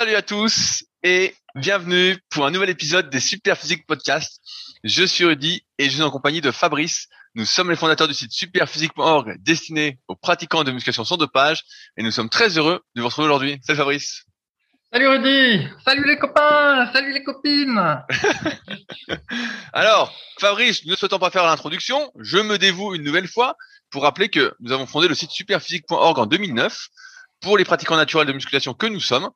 Salut à tous et bienvenue pour un nouvel épisode des Super Physique Podcast. Je suis Rudy et je suis en compagnie de Fabrice. Nous sommes les fondateurs du site superphysique.org destiné aux pratiquants de musculation sans dopage et nous sommes très heureux de vous retrouver aujourd'hui. Salut Fabrice. Salut Rudy Salut les copains Salut les copines Alors, Fabrice, ne souhaitant pas faire l'introduction, je me dévoue une nouvelle fois pour rappeler que nous avons fondé le site superphysique.org en 2009 pour les pratiquants naturels de musculation que nous sommes,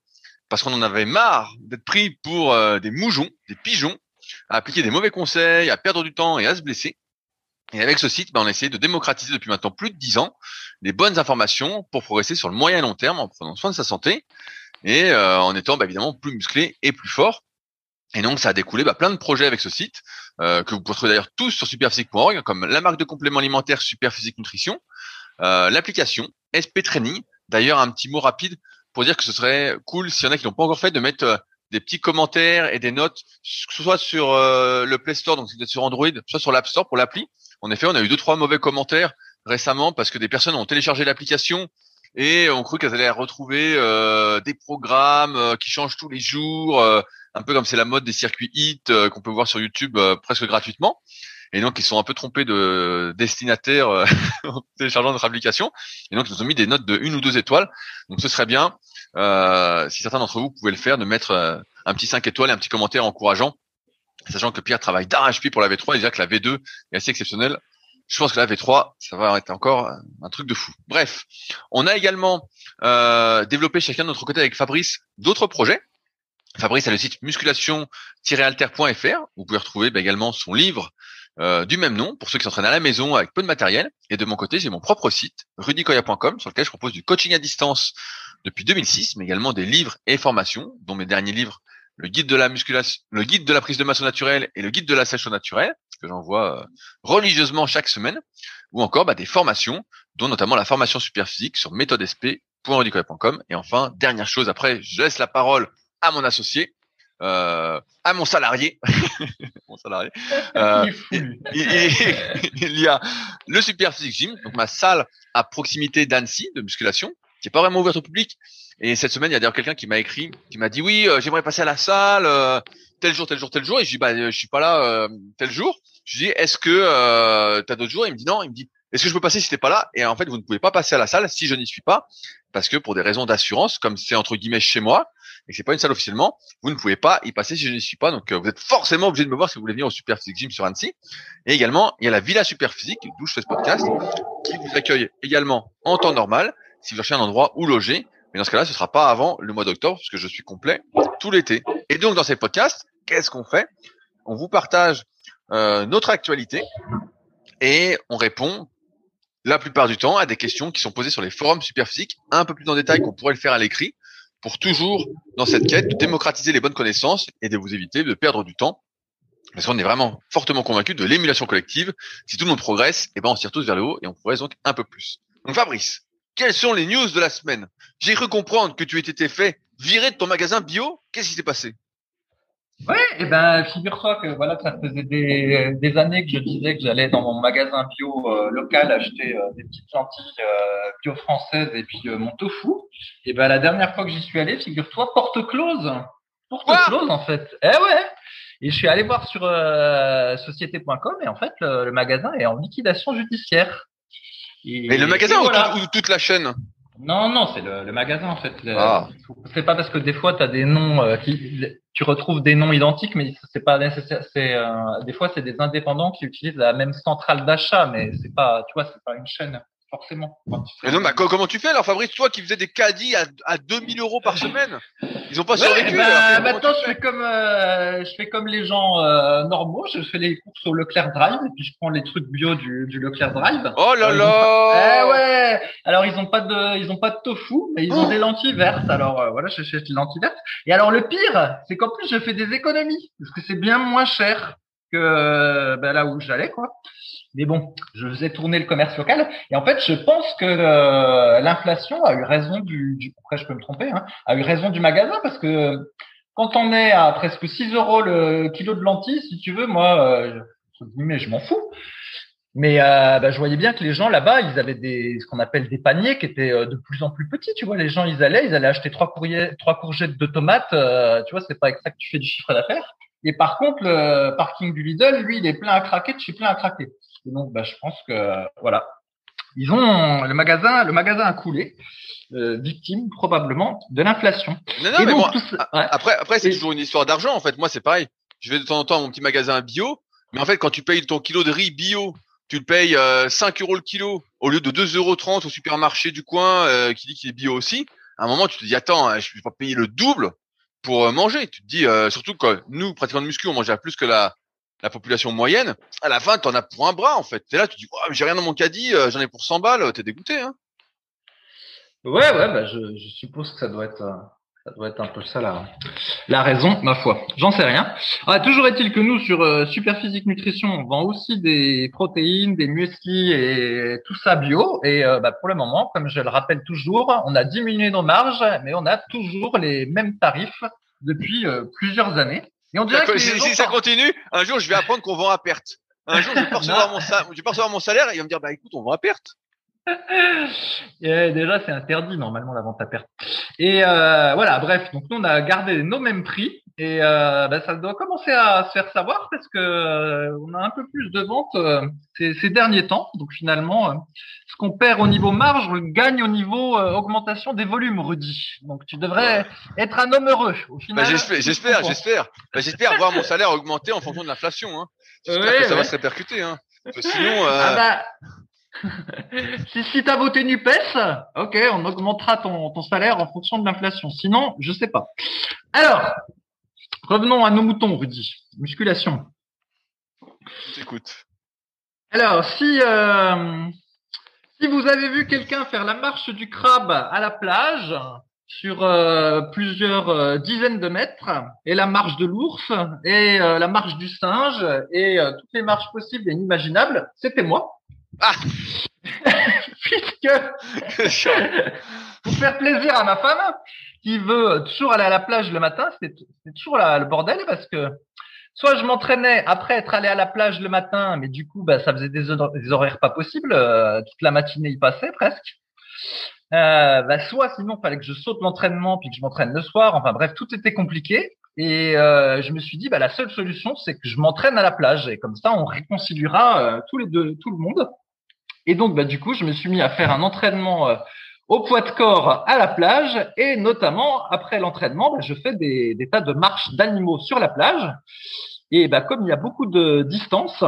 parce qu'on en avait marre d'être pris pour euh, des moujons, des pigeons, à appliquer des mauvais conseils, à perdre du temps et à se blesser. Et avec ce site, ben, on a de démocratiser depuis maintenant plus de dix ans les bonnes informations pour progresser sur le moyen et long terme en prenant soin de sa santé et euh, en étant ben, évidemment plus musclé et plus fort. Et donc ça a découlé bah, plein de projets avec ce site euh, que vous pouvez trouver d'ailleurs tous sur superphysique.org, comme la marque de compléments alimentaires Superphysique Nutrition, euh, l'application SP Training. D'ailleurs un petit mot rapide pour dire que ce serait cool s'il y en a qui n'ont pas encore fait de mettre euh, des petits commentaires et des notes, soit sur euh, le Play Store, donc sur Android, soit sur l'App Store pour l'appli. En effet, on a eu deux trois mauvais commentaires récemment parce que des personnes ont téléchargé l'application et ont cru qu'elles allaient retrouver euh, des programmes euh, qui changent tous les jours, euh, un peu comme c'est la mode des circuits hit qu'on peut voir sur YouTube presque gratuitement. Et donc ils sont un peu trompés de destinataire en téléchargeant notre application. Et donc ils nous ont mis des notes de une ou deux étoiles. Donc ce serait bien si certains d'entre vous pouvaient le faire, de mettre un petit 5 étoiles et un petit commentaire encourageant sachant que Pierre travaille d'arrache-pied pour la V3 et déjà que la V2 est assez exceptionnelle je pense que la V3, ça va être encore un truc de fou. Bref, on a également euh, développé chacun de notre côté avec Fabrice d'autres projets. Fabrice a le site musculation-alter.fr. Vous pouvez retrouver bah, également son livre euh, du même nom pour ceux qui s'entraînent à la maison avec peu de matériel. Et de mon côté, j'ai mon propre site, rudicoya.com, sur lequel je propose du coaching à distance depuis 2006, mais également des livres et formations, dont mes derniers livres, le guide de la musculation, le guide de la prise de masse naturelle et le guide de la sèche au naturel que j'envoie euh, religieusement chaque semaine, ou encore bah, des formations, dont notamment la formation super physique sur méthodesp.com. Et enfin, dernière chose, après, je laisse la parole à mon associé, euh, à mon salarié. mon salarié. Euh, il, il, y a le Super Physique Gym, donc ma salle à proximité d'Annecy de musculation, qui est pas vraiment ouverte au public. Et cette semaine, il y a d'ailleurs quelqu'un qui m'a écrit, qui m'a dit oui, j'aimerais passer à la salle tel jour, tel jour, tel jour. Et je dis bah je suis pas là tel jour. Je dis, est-ce que euh, tu as d'autres jours? Il me dit non. Il me dit, est-ce que je peux passer si t'es pas là? Et en fait, vous ne pouvez pas passer à la salle si je n'y suis pas, parce que pour des raisons d'assurance, comme c'est entre guillemets chez moi et que c'est pas une salle officiellement, vous ne pouvez pas y passer si je n'y suis pas. Donc, euh, vous êtes forcément obligé de me voir si vous voulez venir au Super Physique Gym sur Annecy. Et également, il y a la Villa Super Physique, d'où je fais ce podcast, qui vous accueille également en temps normal, si vous cherchez un endroit où loger. Mais dans ce cas-là, ce sera pas avant le mois d'octobre, parce que je suis complet tout l'été. Et donc, dans ces podcasts, qu'est-ce qu'on fait? On vous partage euh, notre actualité et on répond la plupart du temps à des questions qui sont posées sur les forums superphysiques, un peu plus en détail qu'on pourrait le faire à l'écrit, pour toujours dans cette quête de démocratiser les bonnes connaissances et de vous éviter de perdre du temps. Parce qu'on est vraiment fortement convaincu de l'émulation collective. Si tout le monde progresse, eh ben on tire tous vers le haut et on progresse donc un peu plus. Donc Fabrice, quelles sont les news de la semaine? J'ai cru comprendre que tu étais fait virer de ton magasin bio. Qu'est-ce qui s'est passé? Ouais, et eh ben figure-toi que voilà, ça faisait des, des années que je disais que j'allais dans mon magasin bio euh, local acheter euh, des petites lentilles euh, bio françaises et puis mon tofu. Et ben la dernière fois que j'y suis allé, figure-toi, porte close, porte close en fait. Eh ouais. Et je suis allé voir sur société.com et en fait le, magasin est en liquidation judiciaire. Et, le magasin ou, toute la chaîne? Non, non, c'est le, le, magasin en fait. Ah. C'est pas parce que des fois tu as des noms euh, qui tu retrouves des noms identiques, mais c'est pas nécessaire. C'est euh, des fois c'est des indépendants qui utilisent la même centrale d'achat, mais c'est pas, tu vois, c'est pas une chaîne forcément. non, bah, comment tu fais alors, Fabrice, toi qui faisais des caddies à, à 2000 euros par semaine? Ils ont pas survécu. Bah, maintenant, je fais comme euh, je fais comme les gens euh, normaux. Je fais les courses au Leclerc Drive et puis je prends les trucs bio du, du Leclerc Drive. Oh là là Eh ouais Alors ils ont pas de ils ont pas de tofu, mais ils ont oh. des lentilles vertes. Alors euh, voilà, j'achète les lentilles vertes. Et alors le pire, c'est qu'en plus je fais des économies parce que c'est bien moins cher ben, là où j'allais quoi. Mais bon, je faisais tourner le commerce local. Et en fait, je pense que euh, l'inflation a eu raison du, après je peux me tromper, hein, a eu raison du magasin parce que quand on est à presque 6 euros le kilo de lentilles, si tu veux, moi, euh, je m'en fous. Mais euh, bah, je voyais bien que les gens là-bas, ils avaient des ce qu'on appelle des paniers qui étaient de plus en plus petits. Tu vois, les gens, ils allaient, ils allaient acheter trois trois courgettes de tomates. Tu vois, c'est pas que tu fais du chiffre d'affaires. Et par contre, le parking du Lidl, lui, il est plein à craquer. Je suis plein à craquer. Et donc, bah, je pense que voilà, ils ont le magasin, le magasin a coulé. Euh, victime probablement de l'inflation. Non, non, mais après, après c'est toujours une histoire d'argent en fait. Moi, c'est pareil. Je vais de temps en temps à mon petit magasin bio, mais en fait, quand tu payes ton kilo de riz bio tu le payes 5 euh, euros le kilo au lieu de 2,30 euros au supermarché du coin euh, qui dit qu'il est bio aussi, à un moment tu te dis attends, hein, je vais pas payer le double pour euh, manger. Tu te dis surtout que nous pratiquement de muscu, on mangeait plus que la la population moyenne. À la fin, t'en as pour un bras en fait. T'es là, tu te dis oh, j'ai rien dans mon caddie, j'en ai pour 100 balles, t'es dégoûté hein. Ouais ouais, bah je, je suppose que ça doit être ça doit être un peu ça la, la raison, ma foi. J'en sais rien. Ah, toujours est-il que nous, sur euh, Superphysique Nutrition, on vend aussi des protéines, des muesli et tout ça bio. Et euh, bah, pour le moment, comme je le rappelle toujours, on a diminué nos marges, mais on a toujours les mêmes tarifs depuis euh, plusieurs années. Et on dirait que si, ça continue, un jour, je vais apprendre qu'on vend à perte. Un jour, je vais pas recevoir, mon, je vais pas recevoir mon salaire et il va me dire, bah écoute, on vend à perte. Et déjà, c'est interdit normalement la vente à perte. Et euh, voilà, bref, donc nous on a gardé nos mêmes prix et euh, bah, ça doit commencer à se faire savoir parce que euh, on a un peu plus de ventes euh, ces, ces, derniers temps. Donc finalement, euh, ce qu'on perd au niveau marge, on gagne au niveau augmentation des volumes, Rudy. Donc tu devrais être un homme heureux au final. Bah, j'espère, j'espère, j'espère. Bah, j'espère voir mon salaire augmenter en fonction de l'inflation. Hein. J'espère que ça va se répercuter. Hein. sinon, ah bah, si si tu as voté NUPES, ok, on augmentera ton, ton salaire en fonction de l'inflation. Sinon, je sais pas. Alors, revenons à nos moutons, Rudy. Musculation. J'écoute. Alors, si, euh, si vous avez vu quelqu'un faire la marche du crabe à la plage, sur euh, plusieurs euh, dizaines de mètres et la marche de l'ours et la marche du singe et toutes les marches possibles et inimaginables, c'était moi. Ah Puisque pour faire plaisir à ma femme qui veut toujours aller à la plage le matin, c'est toujours le bordel parce que soit je m'entraînais après être allé à la plage le matin, mais du coup bah, ça faisait des, horaires pas possibles, euh, toute la matinée y passait presque. Euh, bah, soit sinon fallait que je saute l'entraînement puis que je m'entraîne le soir. Enfin bref, tout était compliqué. Et euh, je me suis dit, bah, la seule solution, c'est que je m'entraîne à la plage. Et comme ça, on réconciliera euh, tous les deux, tout le monde. Et donc, bah, du coup, je me suis mis à faire un entraînement euh, au poids de corps à la plage. Et notamment, après l'entraînement, bah, je fais des, des, tas de marches d'animaux sur la plage. Et bah, comme il y a beaucoup de distance,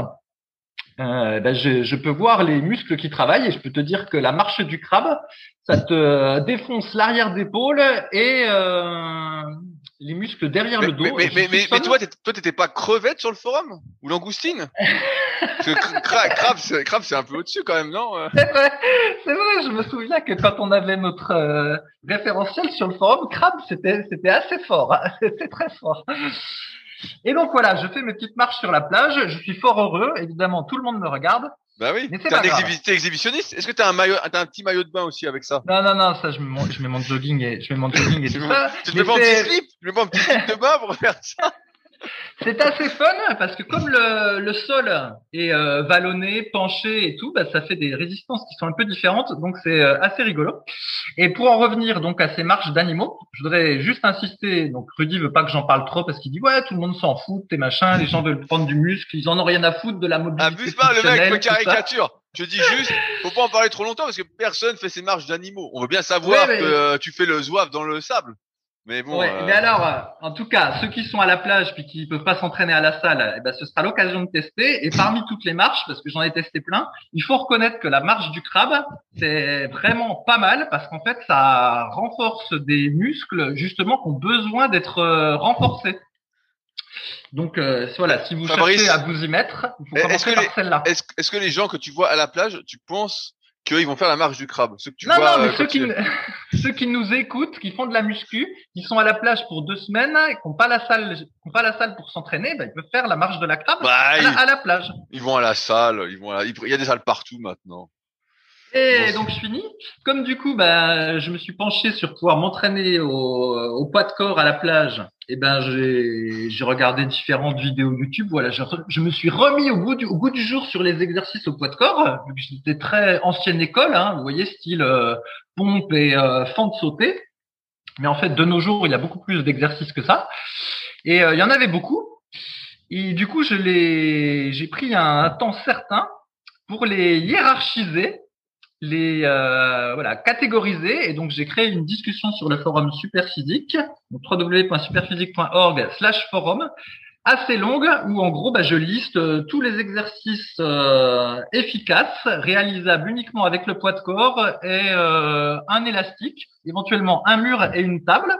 euh, bah, je, je, peux voir les muscles qui travaillent et je peux te dire que la marche du crabe, ça te défonce l'arrière d'épaule et euh, les muscles derrière le dos. Mais, mais, mais, mais, toi, t'étais pas crevette sur le forum ou langoustine? crabe, c'est, un peu au-dessus quand même, non C'est vrai, c'est vrai. Je me souviens que quand on avait notre euh, référentiel sur le forum, crabe, c'était, c'était assez fort. Hein. c'était très fort. Et donc voilà, je fais mes petites marches sur la plage. Je suis fort heureux. Évidemment, tout le monde me regarde. Bah oui. T'es un exhibitionniste? Est-ce que t'as un maillot, t'as un petit maillot de bain aussi avec ça? Non, non, non, ça je mets je mets mon jogging et je mets mon jogging et tout ça. Tu te mets pas un petit slip? Tu mets pas un petit slip de bain pour faire ça? C'est assez fun parce que comme le, le sol est euh, vallonné, penché et tout, bah, ça fait des résistances qui sont un peu différentes, donc c'est euh, assez rigolo. Et pour en revenir donc à ces marches d'animaux, je voudrais juste insister. Donc Rudy veut pas que j'en parle trop parce qu'il dit ouais tout le monde s'en fout, tes machins, les gens veulent prendre du muscle, ils en ont rien à foutre de la mobilité. Abuse pas, le mec me caricature. Je dis juste, faut pas en parler trop longtemps parce que personne fait ces marches d'animaux. On veut bien savoir que euh, tu fais le zouave dans le sable. Mais bon. Ouais, Mais alors, euh, en tout cas, ceux qui sont à la plage puis qui peuvent pas s'entraîner à la salle, eh ben, ce sera l'occasion de tester. Et parmi toutes les marches, parce que j'en ai testé plein, il faut reconnaître que la marche du crabe, c'est vraiment pas mal parce qu'en fait, ça renforce des muscles justement qui ont besoin d'être euh, renforcés. Donc euh, voilà, si vous cherchez à vous y mettre, il faut commencer par celle-là. Est-ce que les gens que tu vois à la plage, tu penses qu'ils vont faire la marche du crabe. Ceux que tu non, vois, non, mais euh, ceux, qui, ceux qui nous écoutent, qui font de la muscu, qui sont à la plage pour deux semaines, qui n'ont pas la salle, qui ont pas la salle pour s'entraîner, ben, ils peuvent faire la marche de la crabe bah, à, la, plage. Ils vont à la salle, ils vont à il y a des salles partout maintenant. Et donc je finis. Comme du coup, bah, je me suis penché sur pouvoir m'entraîner au, au poids de corps à la plage. Et ben j'ai regardé différentes vidéos YouTube. Voilà, je, je me suis remis au goût du au goût du jour sur les exercices au poids de corps. J'étais très ancienne école, hein, vous voyez, style euh, pompe et euh, fente sautée. Mais en fait, de nos jours, il y a beaucoup plus d'exercices que ça. Et euh, il y en avait beaucoup. Et du coup, je j'ai pris un temps certain pour les hiérarchiser les euh, voilà catégoriser. Et donc j'ai créé une discussion sur le forum Superphysique www.superphysique.org/forum assez longue où en gros bah, je liste euh, tous les exercices euh, efficaces réalisables uniquement avec le poids de corps et un élastique éventuellement un mur et une table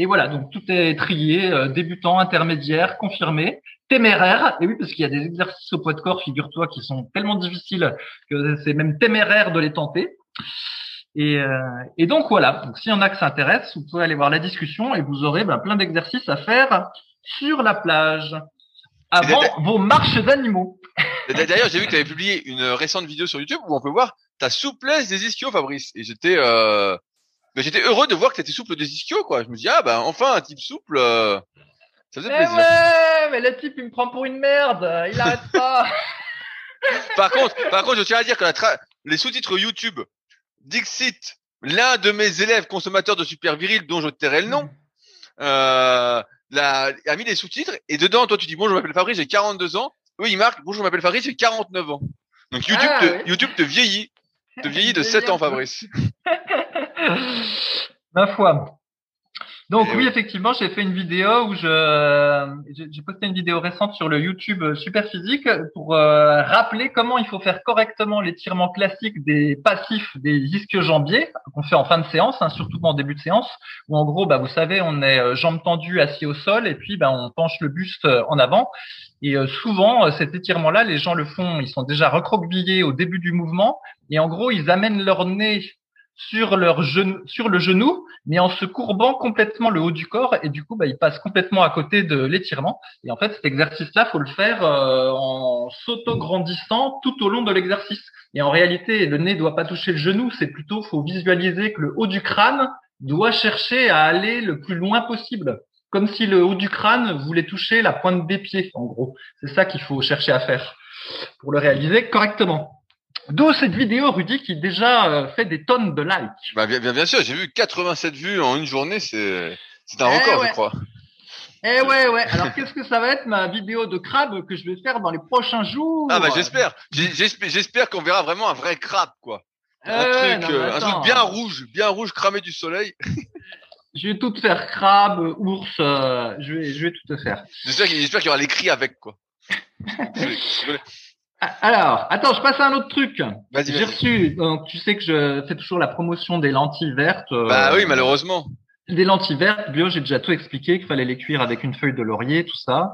et voilà, donc tout est trié, débutant, intermédiaire, confirmé téméraire. Et oui, parce qu'il y a des exercices au poids de corps, figure-toi, qui sont tellement difficiles que c'est même téméraire de les tenter. Et, euh, et donc voilà, donc s'il y en a que ça intéresse, vous pouvez aller voir la discussion et vous aurez ben, plein d'exercices à faire sur la plage avant vos marches d'animaux. D'ailleurs, j'ai vu que tu avais publié une récente vidéo sur YouTube où on peut voir ta souplesse des ischios, Fabrice. Et j'étais euh... Ben, j'étais heureux de voir que tu étais souple des ischios, quoi. Je me dis ah ben enfin un type souple. Euh, ça faisait plaisir. ouais, mais le type, il me prend pour une merde. Il arrête pas. par contre, par contre, je tiens à dire que la les sous-titres YouTube, Dixit, l'un de mes élèves consommateurs de super viril, dont je tairai le nom, euh, la, a mis des sous-titres et dedans, toi, tu dis bonjour, je m'appelle Fabrice, j'ai 42 ans. Oui, il marque bonjour, je m'appelle Fabrice, j'ai 49 ans. Donc YouTube, ah, te, YouTube te vieillit, te vieillit de 7 ans, Fabrice. Ma foi. Donc oui, effectivement, j'ai fait une vidéo où je j'ai posté une vidéo récente sur le YouTube Super Physique pour euh, rappeler comment il faut faire correctement l'étirement classique des passifs des ischio-jambiers qu'on fait en fin de séance, hein, surtout en début de séance, où en gros, bah, vous savez, on est euh, jambes tendues, assis au sol, et puis bah, on penche le buste euh, en avant. Et souvent, cet étirement-là, les gens le font, ils sont déjà recroquevillés au début du mouvement, et en gros, ils amènent leur nez sur leur genou, sur le genou, mais en se courbant complètement le haut du corps et du coup, bah, il passe complètement à côté de l'étirement. Et en fait, cet exercice-là, faut le faire euh, en s'auto-grandissant tout au long de l'exercice. Et en réalité, le nez doit pas toucher le genou, c'est plutôt, faut visualiser que le haut du crâne doit chercher à aller le plus loin possible, comme si le haut du crâne voulait toucher la pointe des pieds, en gros. C'est ça qu'il faut chercher à faire pour le réaliser correctement. D'où cette vidéo, Rudy, qui déjà euh, fait des tonnes de likes. Bah, bien, bien, sûr, j'ai vu 87 vues en une journée, c'est un record, je crois. Eh ouais, ouais. Alors, qu'est-ce que ça va être ma vidéo de crabe que je vais faire dans les prochains jours? Ah bah j'espère. J'espère qu'on verra vraiment un vrai crabe, quoi. Un, truc, euh, un truc bien rouge, bien rouge, cramé du soleil. je vais tout faire, crabe, ours, euh, je vais, je vais tout te faire. J'espère qu'il y aura les cris avec, quoi. Ah, alors, attends, je passe à un autre truc. J'ai reçu, donc tu sais que je fais toujours la promotion des lentilles vertes. Euh, bah oui, malheureusement. Des lentilles vertes, bio, j'ai déjà tout expliqué, qu'il fallait les cuire avec une feuille de laurier, tout ça.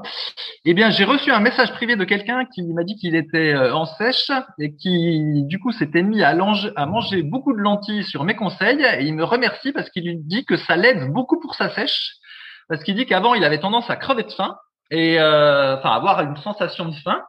Eh bien, j'ai reçu un message privé de quelqu'un qui m'a dit qu'il était euh, en sèche et qui, du coup, s'était mis à, à manger beaucoup de lentilles sur mes conseils et il me remercie parce qu'il lui dit que ça l'aide beaucoup pour sa sèche. Parce qu'il dit qu'avant, il avait tendance à crever de faim et, euh, enfin, avoir une sensation de faim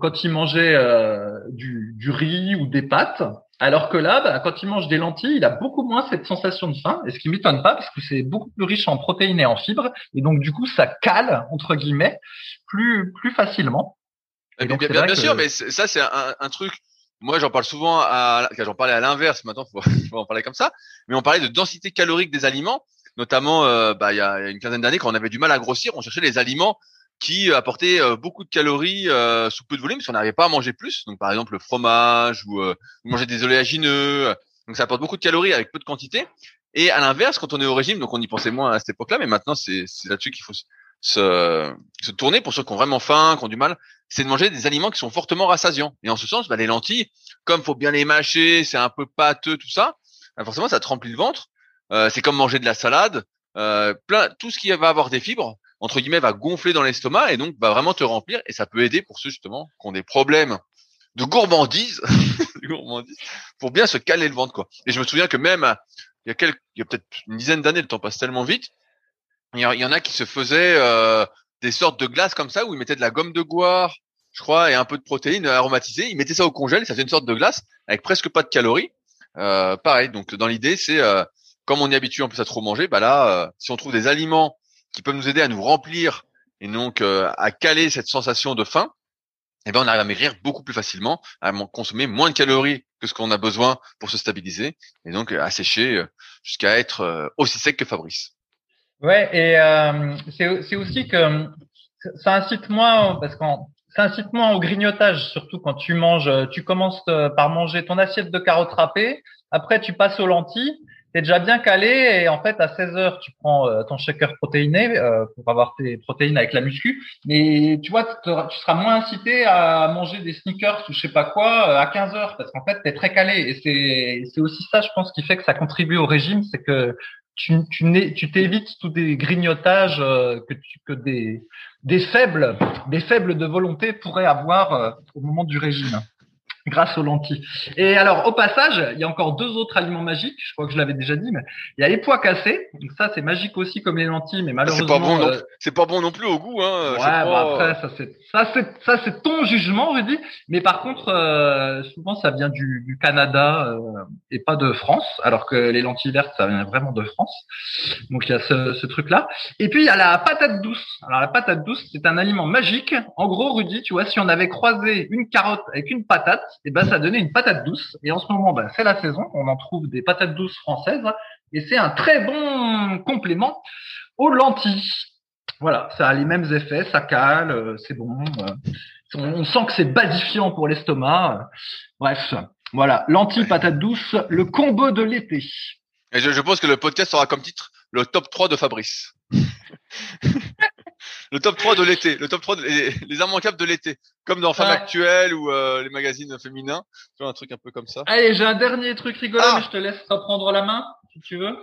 quand il mangeait euh, du, du, riz ou des pâtes, alors que là, bah, quand il mange des lentilles, il a beaucoup moins cette sensation de faim, et ce qui m'étonne pas, parce que c'est beaucoup plus riche en protéines et en fibres, et donc du coup, ça cale, entre guillemets, plus, plus facilement. Et donc, bien, bien, sûr, mais ça, c'est un, un, truc, moi j'en parle souvent, à, j'en parlais à l'inverse, maintenant faut, faut en parler comme ça, mais on parlait de densité calorique des aliments, notamment euh, bah, il y a une quinzaine d'années, quand on avait du mal à grossir, on cherchait les aliments qui apportait euh, beaucoup de calories euh, sous peu de volume si on n'arrivait pas à manger plus. Donc par exemple le fromage ou euh, manger des oléagineux. Donc ça apporte beaucoup de calories avec peu de quantité. Et à l'inverse, quand on est au régime, donc on y pensait moins à cette époque-là, mais maintenant c'est là-dessus qu'il faut se, se, tourner pour ceux qui ont vraiment faim, qui ont du mal, c'est de manger des aliments qui sont fortement rassasiants. Et en ce sens, bah, les lentilles, comme faut bien les mâcher, c'est un peu pâteux, tout ça, bah, forcément ça te remplit le ventre. Euh, c'est comme manger de la salade, euh, plein, tout ce qui va avoir des fibres, entre guillemets, va gonfler dans l'estomac et donc va vraiment te remplir et ça peut aider pour ceux justement qui ont des problèmes de gourmandise, pour bien se caler le ventre quoi. Et je me souviens que même il y a a peut-être une dizaine d'années, le temps passe tellement vite. Il y, en a qui se faisaient euh, des sortes de glaces comme ça où ils mettaient de la gomme de goire, je crois, et un peu de protéines aromatisées. Ils mettaient ça au congèle, ça faisait une sorte de glace avec presque pas de calories. Euh, pareil, donc dans l'idée, c'est euh, comme on est habitué en plus à trop manger, bah là, euh, si on trouve des aliments qui peuvent nous aider à nous remplir et donc à caler cette sensation de faim, eh ben on arrive à maigrir beaucoup plus facilement, à consommer moins de calories que ce qu'on a besoin pour se stabiliser, et donc à sécher jusqu'à être aussi sec que Fabrice. Ouais, et euh, c'est aussi que ça incite moins parce qu'en ça incite moins au grignotage, surtout quand tu manges. Tu commences euh, par manger ton assiette de carottes râpées, après tu passes aux lentilles. T'es déjà bien calé et en fait à 16 heures tu prends euh, ton shaker protéiné euh, pour avoir tes protéines avec la muscu. Mais tu vois, tu seras moins incité à manger des sneakers ou je sais pas quoi à 15 heures parce qu'en fait t'es très calé et c'est c'est aussi ça je pense qui fait que ça contribue au régime, c'est que tu tu tu t'évites tous des grignotages que tu que des des faibles, des faibles de volonté pourraient avoir euh, au moment du régime grâce aux lentilles. Et alors, au passage, il y a encore deux autres aliments magiques. Je crois que je l'avais déjà dit, mais il y a les pois cassés. Donc ça, c'est magique aussi comme les lentilles, mais malheureusement. C'est pas bon, non, euh, c'est pas bon non plus au goût, hein. Ouais, bah après, ça c'est, ça c'est, ça c'est ton jugement, Rudy. Mais par contre, euh, souvent, ça vient du, du Canada euh, et pas de France, alors que les lentilles vertes, ça vient vraiment de France. Donc il y a ce, ce truc-là. Et puis il y a la patate douce. Alors la patate douce, c'est un aliment magique. En gros, Rudy, tu vois, si on avait croisé une carotte avec une patate, et ben ça donnait une patate douce. Et en ce moment, ben, c'est la saison, on en trouve des patates douces françaises, et c'est un très bon complément aux lentilles. Voilà, ça a les mêmes effets, ça cale, euh, c'est bon. Euh, on sent que c'est basifiant pour l'estomac. Bref, voilà, lentilles, patates douces, le combo de l'été. Et je, je pense que le podcast aura comme titre le top 3 de Fabrice. le top 3 de l'été, le top 3 des les, immanquables de l'été, comme dans Femme Actuelle ou euh, les magazines féminins, tu vois un truc un peu comme ça. Allez, j'ai un dernier truc rigolo, ah. mais je te laisse reprendre la main si tu veux.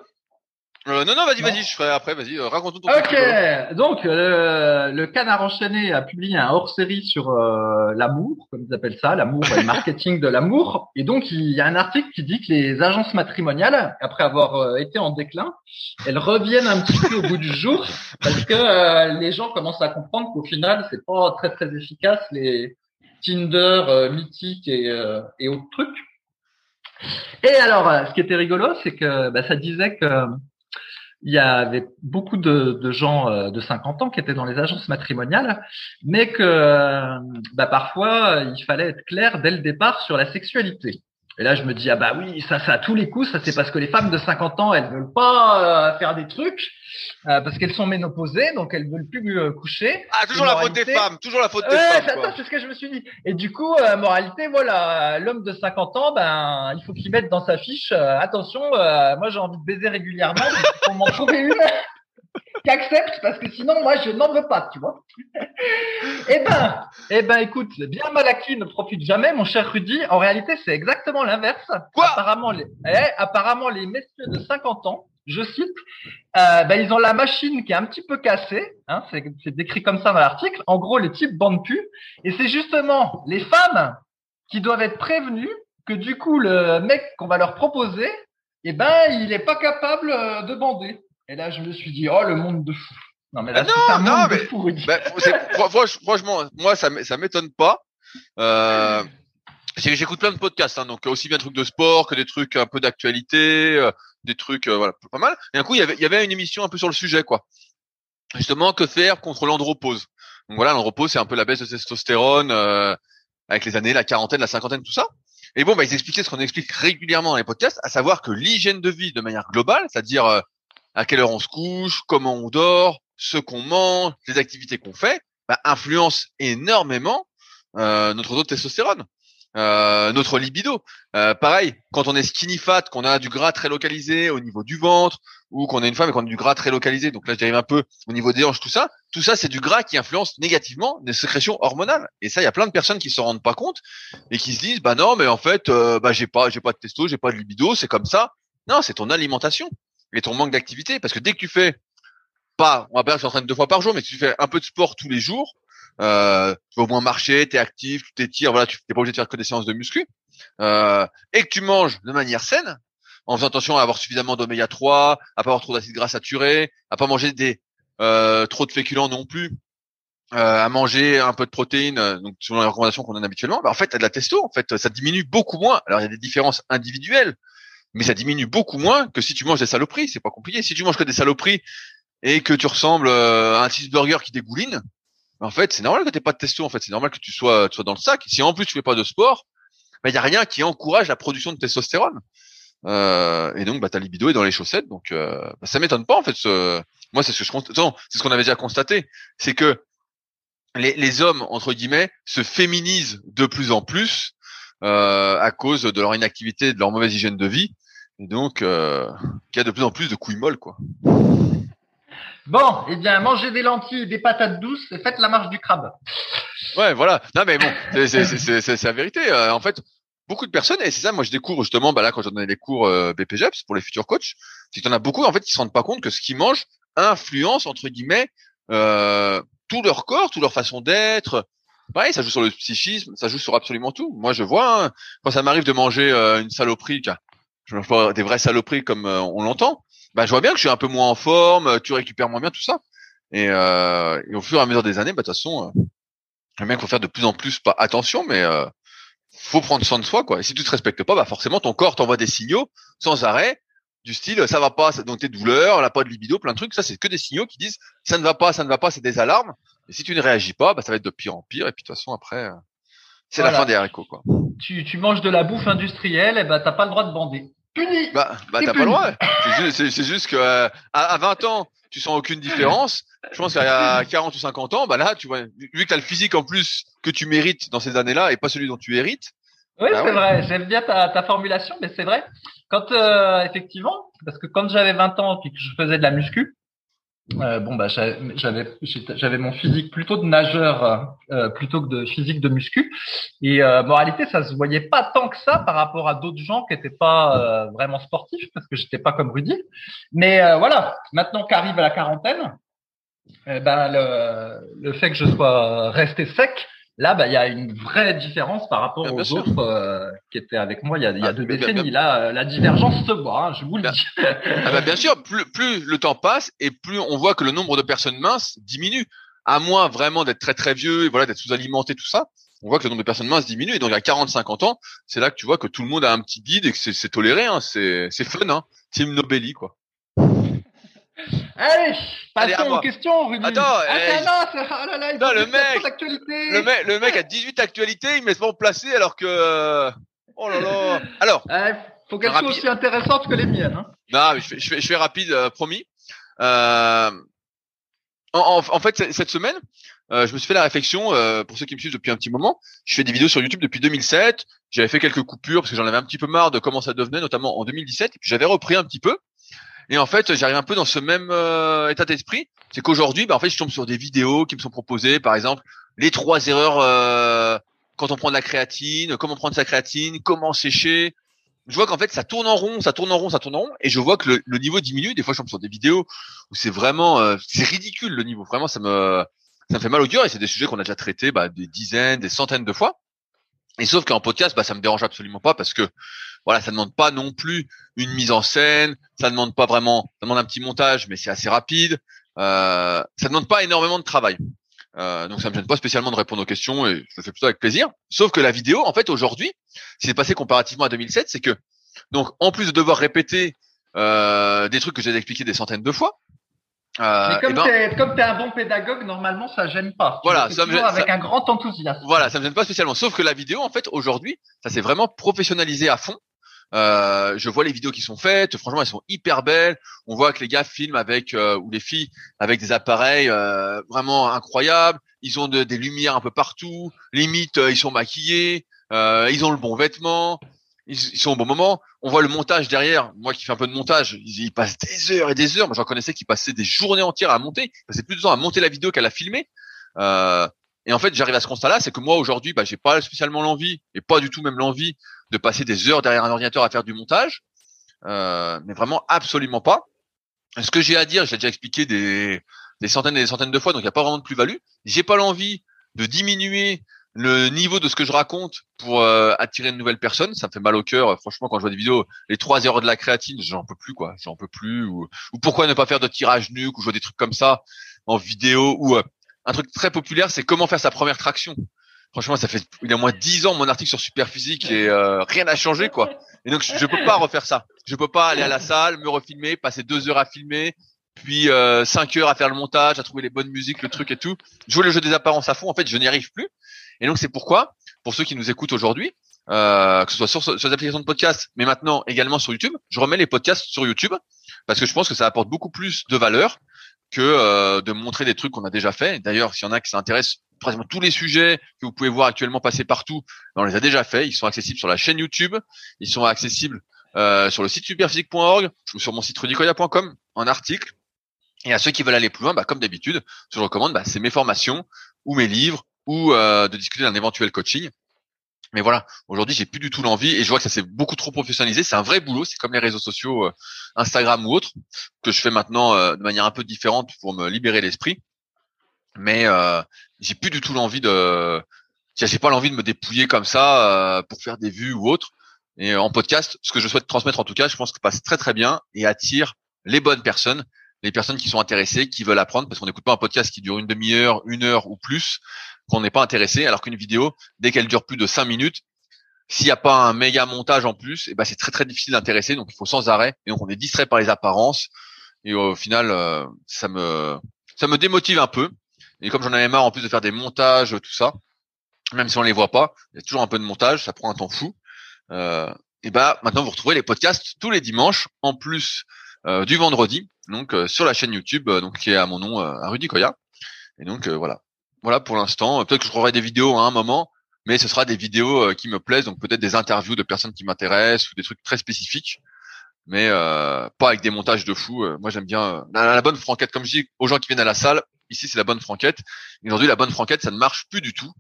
Euh, non, non, vas-y, vas-y, je ferai après, vas-y, euh, raconte ton Ok, donc euh, le Canard enchaîné a publié un hors-série sur euh, l'amour, comme ils appellent ça, l'amour et le marketing de l'amour. Et donc, il y a un article qui dit que les agences matrimoniales, après avoir été en déclin, elles reviennent un petit peu au bout du jour parce que les gens commencent à comprendre qu'au final, c'est pas très très efficace les Tinder, mythiques et, et autres trucs. Et alors, ce qui était rigolo, c'est que bah, ça disait que il y avait beaucoup de, gens euh, de 50 ans qui étaient dans les agences matrimoniales, mais que euh, bah, parfois il fallait être clair dès le départ sur la sexualité. Et là, je me dis ah bah oui, ça, ça à tous les coups, ça c'est parce que les femmes de 50 ans, elles veulent pas euh, faire des trucs parce qu'elles sont ménopausées, donc elles veulent plus coucher. Ah toujours la faute des femmes, toujours la faute des femmes. C'est ce que je me suis dit. Et du coup, moralité, voilà, l'homme de 50 ans, ben il faut qu'il mette dans sa fiche attention, moi j'ai envie de baiser régulièrement, pour m'en trouver une qui accepte parce que sinon moi je n'en veux pas, tu vois. eh ben, eh ben écoute, bien mal acquis ne profite jamais, mon cher Rudy. En réalité, c'est exactement l'inverse. Apparemment, les, eh, apparemment les messieurs de 50 ans, je cite, euh, ben, ils ont la machine qui est un petit peu cassée. Hein, c'est décrit comme ça dans l'article. En gros, les types bandent plus. Et c'est justement les femmes qui doivent être prévenues que du coup le mec qu'on va leur proposer, eh ben il n'est pas capable euh, de bander. Et là, je me suis dit, oh, le monde de fou. Non, mais là, ah non, non, mais, fou, bah, franchement, moi, ça, ça m'étonne pas. Euh, J'écoute plein de podcasts, hein, donc aussi bien des trucs de sport que des trucs un peu d'actualité, euh, des trucs, euh, voilà, pas mal. Et un coup, il y avait, il y avait une émission un peu sur le sujet, quoi. Justement, que faire contre l'andropause. Donc voilà, l'andropause, c'est un peu la baisse de testostérone euh, avec les années, la quarantaine, la cinquantaine, tout ça. Et bon, bah, ils expliquaient ce qu'on explique régulièrement dans les podcasts, à savoir que l'hygiène de vie de manière globale, c'est-à-dire euh, à quelle heure on se couche, comment on dort, ce qu'on mange, les activités qu'on fait, bah, influence énormément euh, notre taux de testostérone, euh, notre libido. Euh, pareil, quand on est skinny fat, qu'on a du gras très localisé au niveau du ventre, ou qu'on est une femme et qu'on a du gras très localisé, donc là j'arrive un peu au niveau des hanches, tout ça, tout ça c'est du gras qui influence négativement des sécrétions hormonales. Et ça, il y a plein de personnes qui se rendent pas compte et qui se disent, bah non, mais en fait, euh, bah j'ai pas, j'ai pas de testo, j'ai pas de libido, c'est comme ça. Non, c'est ton alimentation et ton manque d'activité. Parce que dès que tu fais pas, on va pas dire que tu deux fois par jour, mais si tu fais un peu de sport tous les jours, euh, tu vas au moins marcher, tu es actif, tu t'étires, voilà, tu n'es pas obligé de faire que des séances de muscu, euh, et que tu manges de manière saine, en faisant attention à avoir suffisamment d'oméga 3, à pas avoir trop d'acides gras saturés, à pas manger des euh, trop de féculents non plus, à manger un peu de protéines, donc selon les recommandations qu'on donne habituellement, bah, en fait, t'as de la testo, en fait, ça diminue beaucoup moins. Alors il y a des différences individuelles, mais ça diminue beaucoup moins que si tu manges des saloperies. C'est pas compliqué. Si tu manges que des saloperies et que tu ressembles à un cheeseburger qui dégouline, bah, en fait, c'est normal que t'aies pas de testo. En fait, c'est normal que tu sois, tu sois dans le sac. Si en plus tu fais pas de sport, il y a rien qui encourage la production de testostérone. Euh, et donc, bah, ta libido est dans les chaussettes. Donc, euh, bah, ça m'étonne pas en fait. Ce... Moi, c'est ce que je c'est ce qu'on avait déjà constaté, c'est que les, les, hommes entre guillemets se féminisent de plus en plus euh, à cause de leur inactivité, de leur mauvaise hygiène de vie, et donc euh, qu'il y a de plus en plus de couilles molles, quoi. Bon, eh bien, mangez des lentilles, des patates douces et faites la marche du crabe. Ouais, voilà. Non, mais bon, c'est la vérité. Euh, en fait, beaucoup de personnes, et c'est ça, moi je découvre justement, bah là, quand j'en donnais les cours euh, BPGEPS pour les futurs coachs, c'est qu'il y en a beaucoup, en fait, qui se rendent pas compte que ce qu'ils mangent influence, entre guillemets, euh, tout leur corps, toute leur façon d'être. Pareil, ça joue sur le psychisme, ça joue sur absolument tout. Moi, je vois, hein, quand ça m'arrive de manger euh, une saloperie, je mange pas des vraies saloperies comme on l'entend, bah, je vois bien que je suis un peu moins en forme, euh, tu récupères moins bien tout ça. Et, euh, et au fur et à mesure des années, bah, de toute façon, euh, bien qu'il faut faire de plus en plus pas attention, mais euh, faut prendre soin de soi, quoi. Et si tu te respectes pas, bah forcément ton corps t'envoie des signaux sans arrêt du style ça va pas, donc tes douleurs, la pas de libido, plein de trucs. Ça c'est que des signaux qui disent ça ne va pas, ça ne va pas, c'est des alarmes. Et si tu ne réagis pas, bah ça va être de pire en pire. Et puis de toute façon après, euh, c'est la fin des haricots, quoi. Tu, tu manges de la bouffe industrielle, et bah t'as pas le droit de bander puni. Bah, bah t'as pas le droit. C'est juste, juste, que euh, à, 20 ans, tu sens aucune différence. Je pense qu'à 40 ou 50 ans, bah là, tu vois, vu que t'as le physique en plus que tu mérites dans ces années-là et pas celui dont tu hérites. Oui, bah c'est vrai. J'aime bien ta, ta formulation, mais c'est vrai. Quand euh, effectivement, parce que quand j'avais 20 ans et que je faisais de la muscu, euh, bon bah j'avais j'avais mon physique plutôt de nageur euh, plutôt que de physique de muscu. Et euh, moralité ça se voyait pas tant que ça par rapport à d'autres gens qui étaient pas euh, vraiment sportifs parce que j'étais pas comme Rudy. Mais euh, voilà. Maintenant qu'arrive la quarantaine ben le, le fait que je sois resté sec Là, bah, il y a une vraie différence par rapport aux autres euh, qui étaient avec moi il y a, il y a ah, deux décennies. Là, euh, la divergence se voit, hein, je vous le dis. ah bah, bien sûr, plus, plus le temps passe et plus on voit que le nombre de personnes minces diminue. À moins vraiment d'être très très vieux et voilà d'être sous-alimenté tout ça, on voit que le nombre de personnes minces diminue. Et donc à 40-50 ans, c'est là que tu vois que tout le monde a un petit bide et que c'est toléré. Hein, c'est fun, hein. C'est une nobélie quoi. Allez, passons aux questions, Rudy. Attends, ah, hey, non, oh le mec, le mec, le mec a 18 actualités, il met se placer alors que, oh là là. Alors. Euh, faut qu'elles soient aussi intéressantes que les miennes. Hein. Non, mais je fais, je fais, je fais rapide, euh, promis. Euh, en, en, en, fait, cette semaine, euh, je me suis fait la réflexion, euh, pour ceux qui me suivent depuis un petit moment, je fais des vidéos sur YouTube depuis 2007, j'avais fait quelques coupures parce que j'en avais un petit peu marre de comment ça devenait, notamment en 2017, et puis j'avais repris un petit peu. Et en fait, j'arrive un peu dans ce même euh, état d'esprit. C'est qu'aujourd'hui, bah, en fait, je tombe sur des vidéos qui me sont proposées, par exemple, les trois erreurs euh, quand on prend de la créatine, comment prendre sa créatine, comment sécher. Je vois qu'en fait, ça tourne en rond, ça tourne en rond, ça tourne en rond, et je vois que le, niveau diminue. Des fois, je tombe sur des vidéos où c'est vraiment, euh, c'est ridicule le niveau. Vraiment, ça me, ça me fait mal au cœur. Et c'est des sujets qu'on a déjà traités bah, des dizaines, des centaines de fois. Et sauf qu'en podcast, bah, ça me dérange absolument pas parce que voilà, ça demande pas non plus une mise en scène, ça demande pas vraiment, ça demande un petit montage, mais c'est assez rapide. Euh, ça demande pas énormément de travail. Euh, donc ça me gêne pas spécialement de répondre aux questions et je le fais plutôt avec plaisir. Sauf que la vidéo, en fait, aujourd'hui, ce qui s'est passé comparativement à 2007, c'est que donc en plus de devoir répéter euh, des trucs que j'ai expliqué des centaines de fois, euh, Mais comme ben, tu es un bon pédagogue, normalement ça gêne pas. Voilà, ça me gêne, avec un grand enthousiasme. Voilà, ça me gêne pas spécialement. Sauf que la vidéo, en fait, aujourd'hui, ça s'est vraiment professionnalisé à fond. Euh, je vois les vidéos qui sont faites, franchement elles sont hyper belles. On voit que les gars filment avec euh, ou les filles avec des appareils euh, vraiment incroyables. Ils ont des lumières un peu partout. Limite ils sont maquillés, ils ont le bon vêtement, ils, sont au bon moment. On voit le montage derrière. Moi qui fais un peu de montage, ils, passent des heures et des heures. Moi j'en connaissais qui passaient des journées entières à monter. Ils passaient plus de temps à monter la vidéo qu'à la filmer. et en fait j'arrive à ce constat-là, c'est que moi aujourd'hui, bah, j'ai pas spécialement l'envie et pas du tout même l'envie de passer des heures derrière un ordinateur à faire du montage, euh, mais vraiment absolument pas. Ce que j'ai à dire, j'ai déjà expliqué des, des centaines et des centaines de fois, donc il n'y a pas vraiment de plus-value. J'ai pas l'envie de diminuer le niveau de ce que je raconte pour euh, attirer une nouvelle personne. Ça me fait mal au cœur. Franchement, quand je vois des vidéos, les trois heures de la créatine, j'en peux plus, quoi. J'en peux plus. Ou, ou, pourquoi ne pas faire de tirage nuque ou jouer des trucs comme ça en vidéo ou euh, un truc très populaire, c'est comment faire sa première traction. Franchement, ça fait il y a moins dix ans mon article sur Superphysique et euh, rien n'a changé quoi. Et donc je, je peux pas refaire ça. Je peux pas aller à la salle, me refilmer, passer deux heures à filmer, puis euh, cinq heures à faire le montage, à trouver les bonnes musiques, le truc et tout. Jouer le jeu des apparences à fond, en fait, je n'y arrive plus. Et donc c'est pourquoi, pour ceux qui nous écoutent aujourd'hui, euh, que ce soit sur, sur les applications de podcast, mais maintenant également sur YouTube, je remets les podcasts sur YouTube parce que je pense que ça apporte beaucoup plus de valeur que euh, de montrer des trucs qu'on a déjà fait. D'ailleurs, s'il y en a qui s'intéressent, pratiquement tous les sujets que vous pouvez voir actuellement passer partout, ben, on les a déjà fait. Ils sont accessibles sur la chaîne YouTube, ils sont accessibles euh, sur le site superphysique.org ou sur mon site rudicoya.com en article. Et à ceux qui veulent aller plus loin, bah, comme d'habitude, ce que je recommande, bah, c'est mes formations ou mes livres ou euh, de discuter d'un éventuel coaching. Mais voilà, aujourd'hui, j'ai plus du tout l'envie et je vois que ça s'est beaucoup trop professionnalisé. C'est un vrai boulot. C'est comme les réseaux sociaux, euh, Instagram ou autres, que je fais maintenant euh, de manière un peu différente pour me libérer l'esprit. Mais euh, j'ai plus du tout l'envie de, j'ai pas l'envie de me dépouiller comme ça pour faire des vues ou autre. Et en podcast, ce que je souhaite transmettre en tout cas, je pense que passe très très bien et attire les bonnes personnes, les personnes qui sont intéressées, qui veulent apprendre, parce qu'on n'écoute pas un podcast qui dure une demi-heure, une heure ou plus, qu'on n'est pas intéressé, alors qu'une vidéo, dès qu'elle dure plus de cinq minutes, s'il n'y a pas un méga montage en plus, et eh ben c'est très très difficile d'intéresser, donc il faut sans arrêt, et donc on est distrait par les apparences, et au final, euh, ça me ça me démotive un peu. Et comme j'en avais marre en plus de faire des montages, tout ça, même si on les voit pas, il y a toujours un peu de montage, ça prend un temps fou. Euh, et ben maintenant vous retrouvez les podcasts tous les dimanches, en plus euh, du vendredi, donc euh, sur la chaîne YouTube, donc qui est à mon nom, à Rudy Koya. Et donc voilà, voilà pour l'instant. Peut-être que je ferai des vidéos à un moment, mais ce sera des vidéos euh, qui me plaisent, donc peut-être des interviews de personnes qui m'intéressent ou des trucs très spécifiques, mais euh, pas avec des montages de fou. Euh, moi, j'aime bien la, bonne franquette, comme je dis aux gens qui viennent à la salle. Ici, c'est la bonne franquette. Aujourd'hui, la bonne franquette, ça ne marche plus du tout.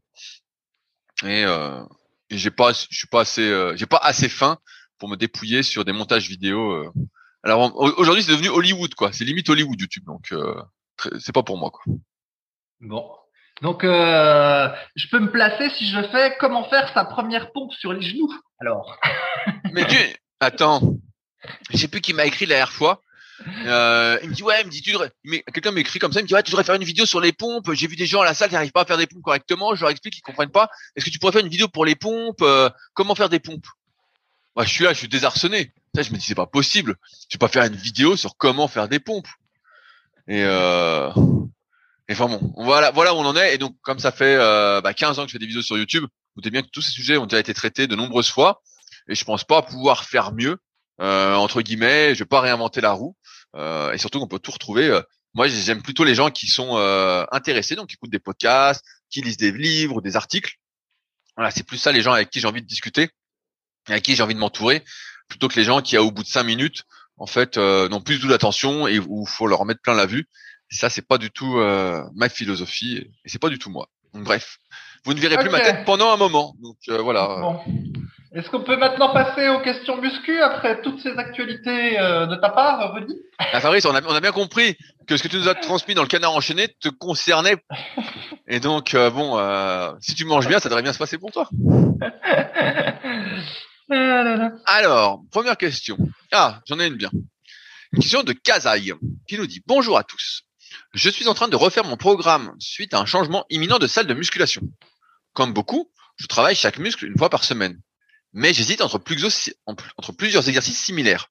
Et, et j'ai pas, je suis pas assez, j'ai pas assez faim pour me dépouiller sur des montages vidéo. Alors aujourd'hui, c'est devenu Hollywood, quoi. C'est limite Hollywood YouTube, donc c'est pas pour moi, quoi. Bon, donc, euh, je peux me placer si je fais comment faire sa première pompe sur les genoux. Alors. Mais tu, attends, je sais plus qui m'a écrit la dernière fois. Euh, il me dit ouais, il me dit tu devrais, quelqu'un m'écrit comme ça, il me dit ouais, tu devrais faire une vidéo sur les pompes. J'ai vu des gens à la salle qui n'arrivent pas à faire des pompes correctement. Je leur explique, ils comprennent pas. Est-ce que tu pourrais faire une vidéo pour les pompes euh, Comment faire des pompes? Moi, je suis là, je suis désarçonné. Je me dis c'est pas possible. Je vais pas faire une vidéo sur comment faire des pompes. Et euh, enfin bon, voilà, voilà où on en est. Et donc, comme ça fait euh, bah, 15 ans que je fais des vidéos sur YouTube, vous savez bien que tous ces sujets ont déjà été traités de nombreuses fois. Et je pense pas pouvoir faire mieux, euh, entre guillemets. Je vais pas réinventer la roue. Euh, et surtout qu'on peut tout retrouver. Euh, moi, j'aime plutôt les gens qui sont euh, intéressés, donc qui écoutent des podcasts, qui lisent des livres, des articles. Voilà, c'est plus ça les gens avec qui j'ai envie de discuter, et avec qui j'ai envie de m'entourer, plutôt que les gens qui, au bout de cinq minutes, en fait, n'ont plus du tout d'attention et où faut leur mettre plein la vue ça, c'est pas du tout euh, ma philosophie et c'est pas du tout moi. Donc, bref, vous ne verrez plus ma tête pendant un moment. Donc euh, voilà. Est-ce qu'on peut maintenant passer aux questions muscu après toutes ces actualités euh, de ta part, Rudy? Ah, Fabrice, on a, on a bien compris que ce que tu nous as transmis dans le canard enchaîné te concernait. Et donc, bon, si tu manges bien, ça devrait bien se passer pour toi. Ah Alors, première question. Ah, j'en ai une bien. Une question de Kazaï qui nous dit Bonjour à tous. Je suis en train de refaire mon programme suite à un changement imminent de salle de musculation. Comme beaucoup, je travaille chaque muscle une fois par semaine. Mais j'hésite entre, plusieurs exercices similaires.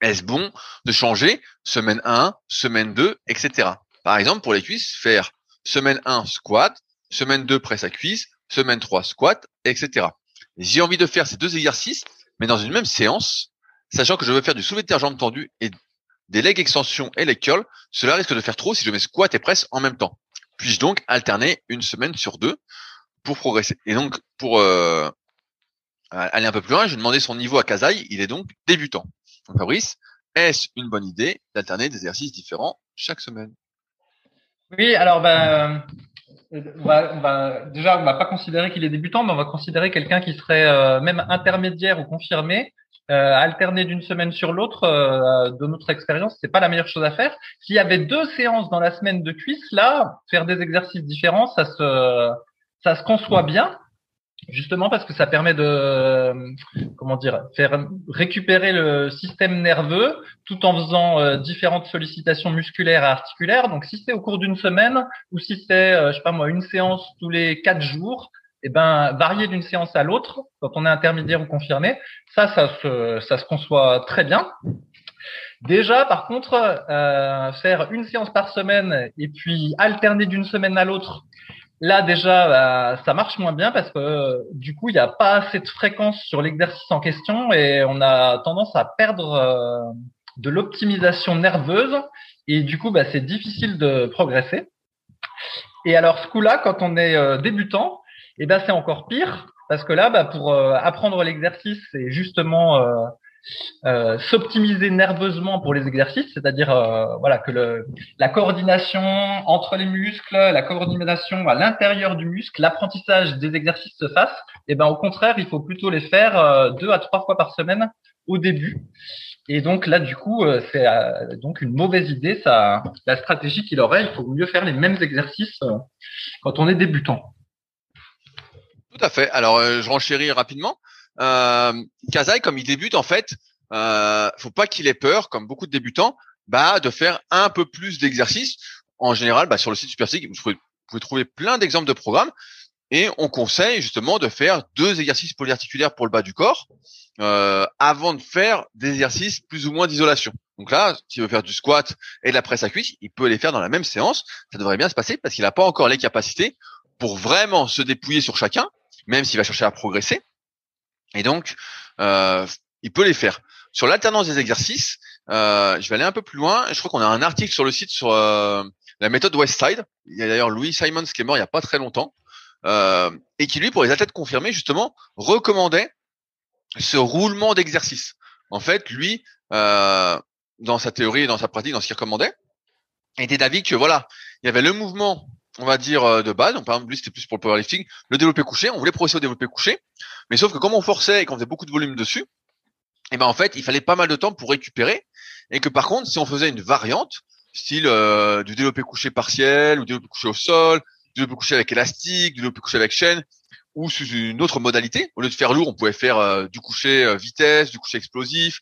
Est-ce bon de changer semaine 1, semaine 2, etc. Par exemple, pour les cuisses, faire semaine 1 squat, semaine 2 presse à cuisse, semaine 3 squat, etc. J'ai envie de faire ces deux exercices, mais dans une même séance, sachant que je veux faire du soulevé de terre jambes tendues et des legs extension et leg curl, cela risque de faire trop si je mets squat et presse en même temps. Puis-je donc alterner une semaine sur deux pour progresser? Et donc, pour euh, aller un peu plus loin, je demandais son niveau à Kazaï, il est donc débutant. Donc Fabrice, est-ce une bonne idée d'alterner des exercices différents chaque semaine? Oui, alors ben, on va, déjà, on va pas considérer qu'il est débutant, mais on va considérer quelqu'un qui serait euh, même intermédiaire ou confirmé euh, alterner d'une semaine sur l'autre, euh, de notre expérience, c'est pas la meilleure chose à faire. S'il y avait deux séances dans la semaine de cuisse, là, faire des exercices différents, ça se, ça se conçoit bien. Justement parce que ça permet de comment dire faire récupérer le système nerveux tout en faisant euh, différentes sollicitations musculaires et articulaires. Donc si c'est au cours d'une semaine ou si c'est euh, je sais pas moi une séance tous les quatre jours, eh ben varier d'une séance à l'autre quand on est intermédiaire ou confirmé, ça ça se ça se conçoit très bien. Déjà, par contre, euh, faire une séance par semaine et puis alterner d'une semaine à l'autre Là déjà, bah, ça marche moins bien parce que du coup, il n'y a pas assez de fréquence sur l'exercice en question et on a tendance à perdre euh, de l'optimisation nerveuse et du coup, bah, c'est difficile de progresser. Et alors ce coup-là, quand on est euh, débutant, et eh ben c'est encore pire parce que là, bah, pour euh, apprendre l'exercice, c'est justement euh, s'optimiser nerveusement pour les exercices, c'est-à-dire euh, voilà que la coordination entre les muscles, la coordination à l'intérieur du muscle, l'apprentissage des exercices se fasse. Et eh ben au contraire, il faut plutôt les faire euh, deux à trois fois par semaine au début. Et donc là, du coup, c'est donc une mauvaise idée. Ça, la stratégie qu'il aurait, il faut mieux faire les mêmes exercices quand on est débutant. Tout à fait. Alors, je renchéris rapidement euh, Kazai, comme il débute, en fait, euh, faut pas qu'il ait peur, comme beaucoup de débutants, bah, de faire un peu plus d'exercices. En général, bah, sur le site pouvez, vous pouvez trouver plein d'exemples de programmes. Et on conseille justement de faire deux exercices polyarticulaires pour le bas du corps euh, avant de faire des exercices plus ou moins d'isolation. Donc là, s'il veut faire du squat et de la presse à cuisse, il peut les faire dans la même séance. Ça devrait bien se passer parce qu'il n'a pas encore les capacités pour vraiment se dépouiller sur chacun, même s'il va chercher à progresser. Et donc, euh, il peut les faire. Sur l'alternance des exercices, euh, je vais aller un peu plus loin. Je crois qu'on a un article sur le site sur euh, la méthode Westside. Il y a d'ailleurs Louis Simons qui est mort il n'y a pas très longtemps euh, et qui lui, pour les athlètes confirmés, justement, recommandait ce roulement d'exercice. En fait, lui, euh, dans sa théorie et dans sa pratique, dans ce qu'il recommandait, était d'avis que voilà, il y avait le mouvement on va dire, euh, de base. Donc, par exemple, lui, c'était plus pour le powerlifting. Le développé couché, on voulait progresser au développé couché. Mais sauf que comme on forçait et qu'on faisait beaucoup de volume dessus, et eh ben en fait, il fallait pas mal de temps pour récupérer. Et que par contre, si on faisait une variante, style euh, du développé couché partiel, ou du développé couché au sol, du développé couché avec élastique, du développé couché avec chaîne, ou sous une autre modalité, au lieu de faire lourd, on pouvait faire euh, du couché vitesse, du couché explosif,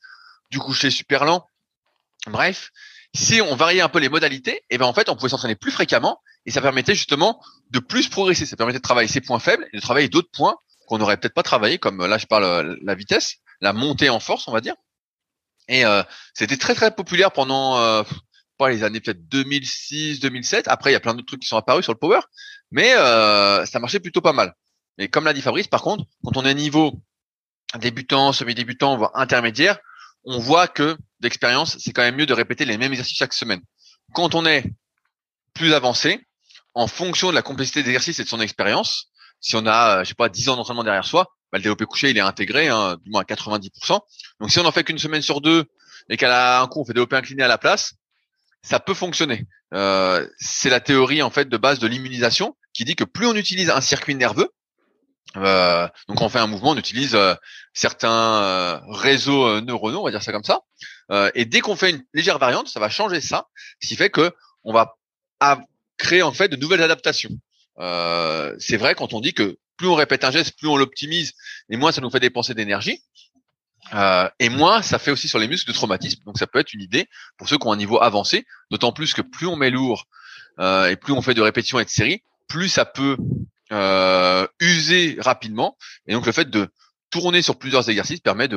du couché super lent. Bref, si on variait un peu les modalités, et eh ben en fait, on pouvait s'entraîner plus fréquemment et ça permettait justement de plus progresser. Ça permettait de travailler ses points faibles et de travailler d'autres points qu'on n'aurait peut-être pas travaillé, comme là je parle euh, la vitesse, la montée en force, on va dire. Et euh, c'était très très populaire pendant euh, pas les années peut-être 2006, 2007. Après, il y a plein d'autres trucs qui sont apparus sur le power, mais euh, ça marchait plutôt pas mal. Et comme l'a dit Fabrice, par contre, quand on est niveau débutant, semi-débutant, voire intermédiaire, on voit que d'expérience, c'est quand même mieux de répéter les mêmes exercices chaque semaine. Quand on est plus avancé, en fonction de la complexité d'exercice et de son expérience, si on a, euh, je sais pas, 10 ans d'entraînement derrière soi, bah, le développé couché, il est intégré, hein, du moins à 90%. Donc si on en fait qu'une semaine sur deux et qu'à un coup on fait développé incliné à la place, ça peut fonctionner. Euh, c'est la théorie en fait de base de l'immunisation qui dit que plus on utilise un circuit nerveux, euh, donc on fait un mouvement, on utilise euh, certains euh, réseaux euh, neuronaux, on va dire ça comme ça. et dès qu'on fait une légère variante, ça va changer ça, ce qui fait que on va créer en fait de nouvelles adaptations. C'est vrai quand on dit que plus on répète un geste, plus on l'optimise, et moins ça nous fait dépenser d'énergie. et moins ça fait aussi sur les muscles de traumatisme. Donc ça peut être une idée pour ceux qui ont un niveau avancé, d'autant plus que plus on met lourd et plus on fait de répétitions et de séries, plus ça peut euh, user rapidement. Et donc le fait de tourner sur plusieurs exercices permet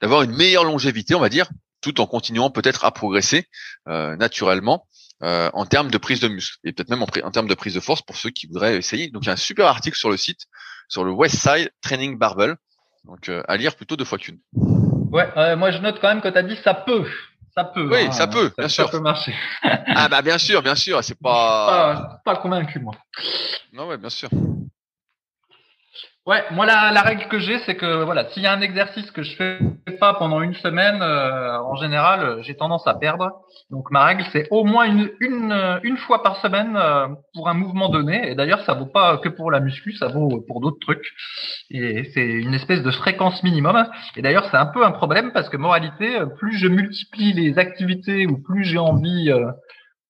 d'avoir une meilleure longévité, on va dire, tout en continuant peut-être à progresser euh, naturellement euh, en termes de prise de muscle et peut-être même en, en, termes de prise de force pour ceux qui voudraient essayer. Donc il y a un super article sur le site sur le Westside Training Barbell, donc euh, à lire plutôt deux fois qu'une. Ouais, euh, moi je note quand même que tu as dit ça peut. Ça peut. Oui, hein, ça peut, bien sûr. Ça peut marcher. ah bah bien sûr, bien sûr, c'est pas... pas... pas convaincu moi. Non ouais, bien sûr. Ouais, moi la, la règle que j'ai, c'est que voilà, s'il y a un exercice que je fais pas pendant une semaine, euh, en général, j'ai tendance à perdre. Donc ma règle, c'est au moins une une une fois par semaine euh, pour un mouvement donné. Et d'ailleurs, ça vaut pas que pour la muscu, ça vaut pour d'autres trucs. Et c'est une espèce de fréquence minimum. Et d'ailleurs, c'est un peu un problème parce que moralité, plus je multiplie les activités ou plus j'ai envie euh,